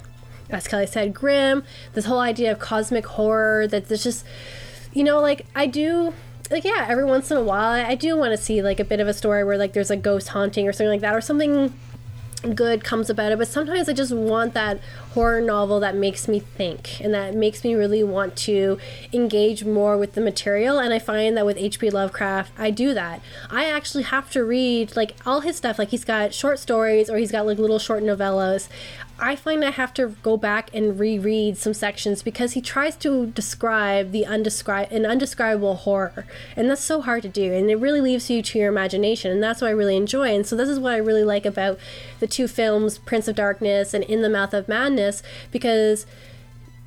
as Kelly said, grim. This whole idea of cosmic horror that there's just, you know, like I do like yeah every once in a while i do want to see like a bit of a story where like there's a ghost haunting or something like that or something good comes about it but sometimes i just want that horror novel that makes me think and that makes me really want to engage more with the material and i find that with hp lovecraft i do that. I actually have to read like all his stuff like he's got short stories or he's got like little short novellas I find I have to go back and reread some sections because he tries to describe the undescribed an undescribable horror, and that's so hard to do, and it really leaves you to your imagination, and that's what I really enjoy. And so this is what I really like about the two films, Prince of Darkness and In the Mouth of Madness, because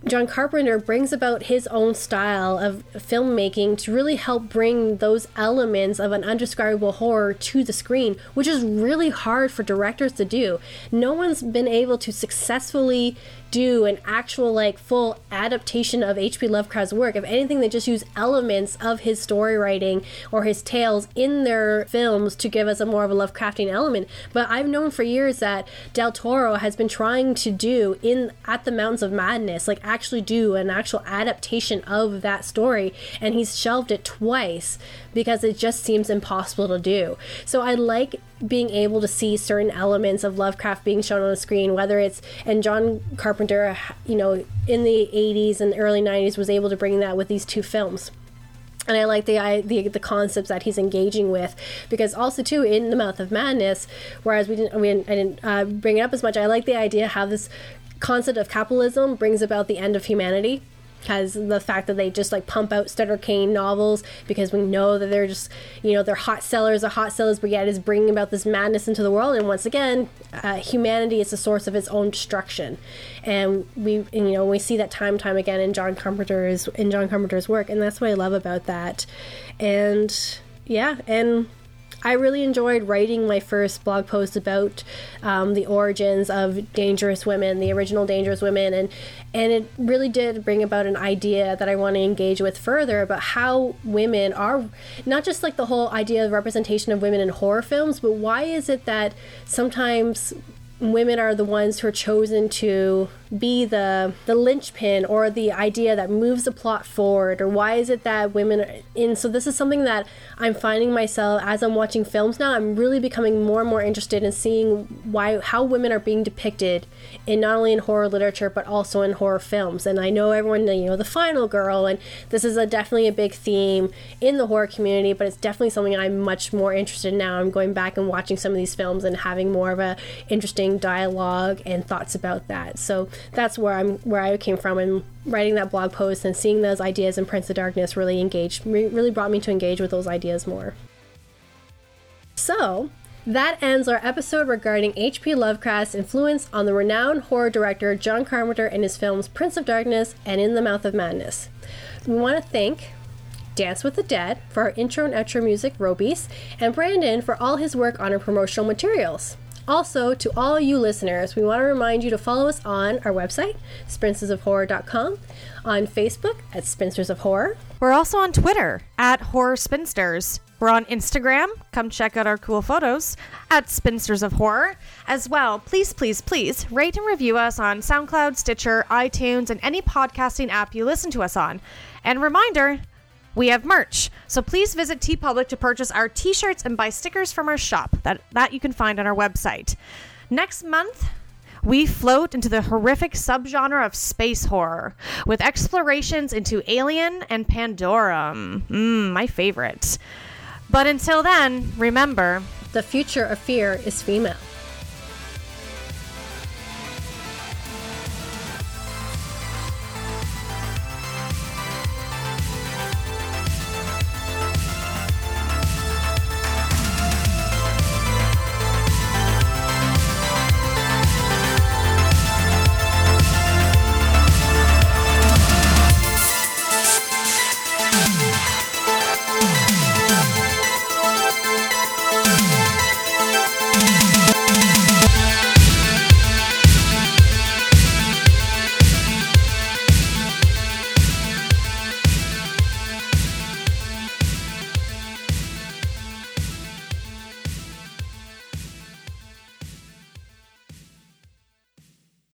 John Carpenter brings about his own style of filmmaking to really help bring those elements of an undescribable horror to the screen, which is really hard for directors to do. No one's been able to successfully do an actual like full adaptation of H.P. Lovecraft's work. If anything, they just use elements of his story writing or his tales in their films to give us a more of a Lovecraftian element. But I've known for years that Del Toro has been trying to do in At the Mountains of Madness, like actually do an actual adaptation of that story, and he's shelved it twice because it just seems impossible to do. So I like being able to see certain elements of Lovecraft being shown on the screen, whether it's and John Carpenter, you know, in the 80s and early 90s was able to bring that with these two films. And I like the, I, the the concepts that he's engaging with, because also too in the Mouth of Madness, whereas we didn't, we didn't I didn't uh, bring it up as much. I like the idea how this concept of capitalism brings about the end of humanity because the fact that they just like pump out Sutter Kane novels because we know that they're just you know they're hot sellers of hot sellers, but yet is bringing about this madness into the world. And once again, uh, humanity is the source of its own destruction, and we and, you know we see that time time again in John Carpenter's in John Carpenter's work, and that's what I love about that. And yeah, and I really enjoyed writing my first blog post about um, the origins of Dangerous Women, the original Dangerous Women, and and it really did bring about an idea that I want to engage with further about how women are not just like the whole idea of representation of women in horror films, but why is it that sometimes women are the ones who are chosen to be the the linchpin or the idea that moves the plot forward or why is it that women are in so this is something that i'm finding myself as i'm watching films now i'm really becoming more and more interested in seeing why how women are being depicted in not only in horror literature but also in horror films. And i know everyone you know the final girl and this is a definitely a big theme in the horror community but it's definitely something i'm much more interested in now. I'm going back and watching some of these films and having more of a interesting dialogue and thoughts about that. So that's where I'm where I came from and writing that blog post and seeing those ideas in Prince of Darkness really engaged really brought me to engage with those ideas more. So, that ends our episode regarding H.P. Lovecraft's influence on the renowned horror director John Carpenter and his films Prince of Darkness and In the Mouth of Madness. We want to thank Dance with the Dead for our intro and outro music, Robies, and Brandon for all his work on our promotional materials. Also, to all you listeners, we want to remind you to follow us on our website, spinstersofhorror.com, on Facebook at Spinsters of Horror. We're also on Twitter at Horror Spinsters. We're on Instagram. Come check out our cool photos at Spinsters of Horror. As well, please, please, please rate and review us on SoundCloud, Stitcher, iTunes, and any podcasting app you listen to us on. And reminder, we have merch. So please visit TeePublic to purchase our t-shirts and buy stickers from our shop that, that you can find on our website. Next month, we float into the horrific subgenre of space horror with explorations into Alien and Pandorum. Mmm, my favorite. But until then, remember the future of fear is female.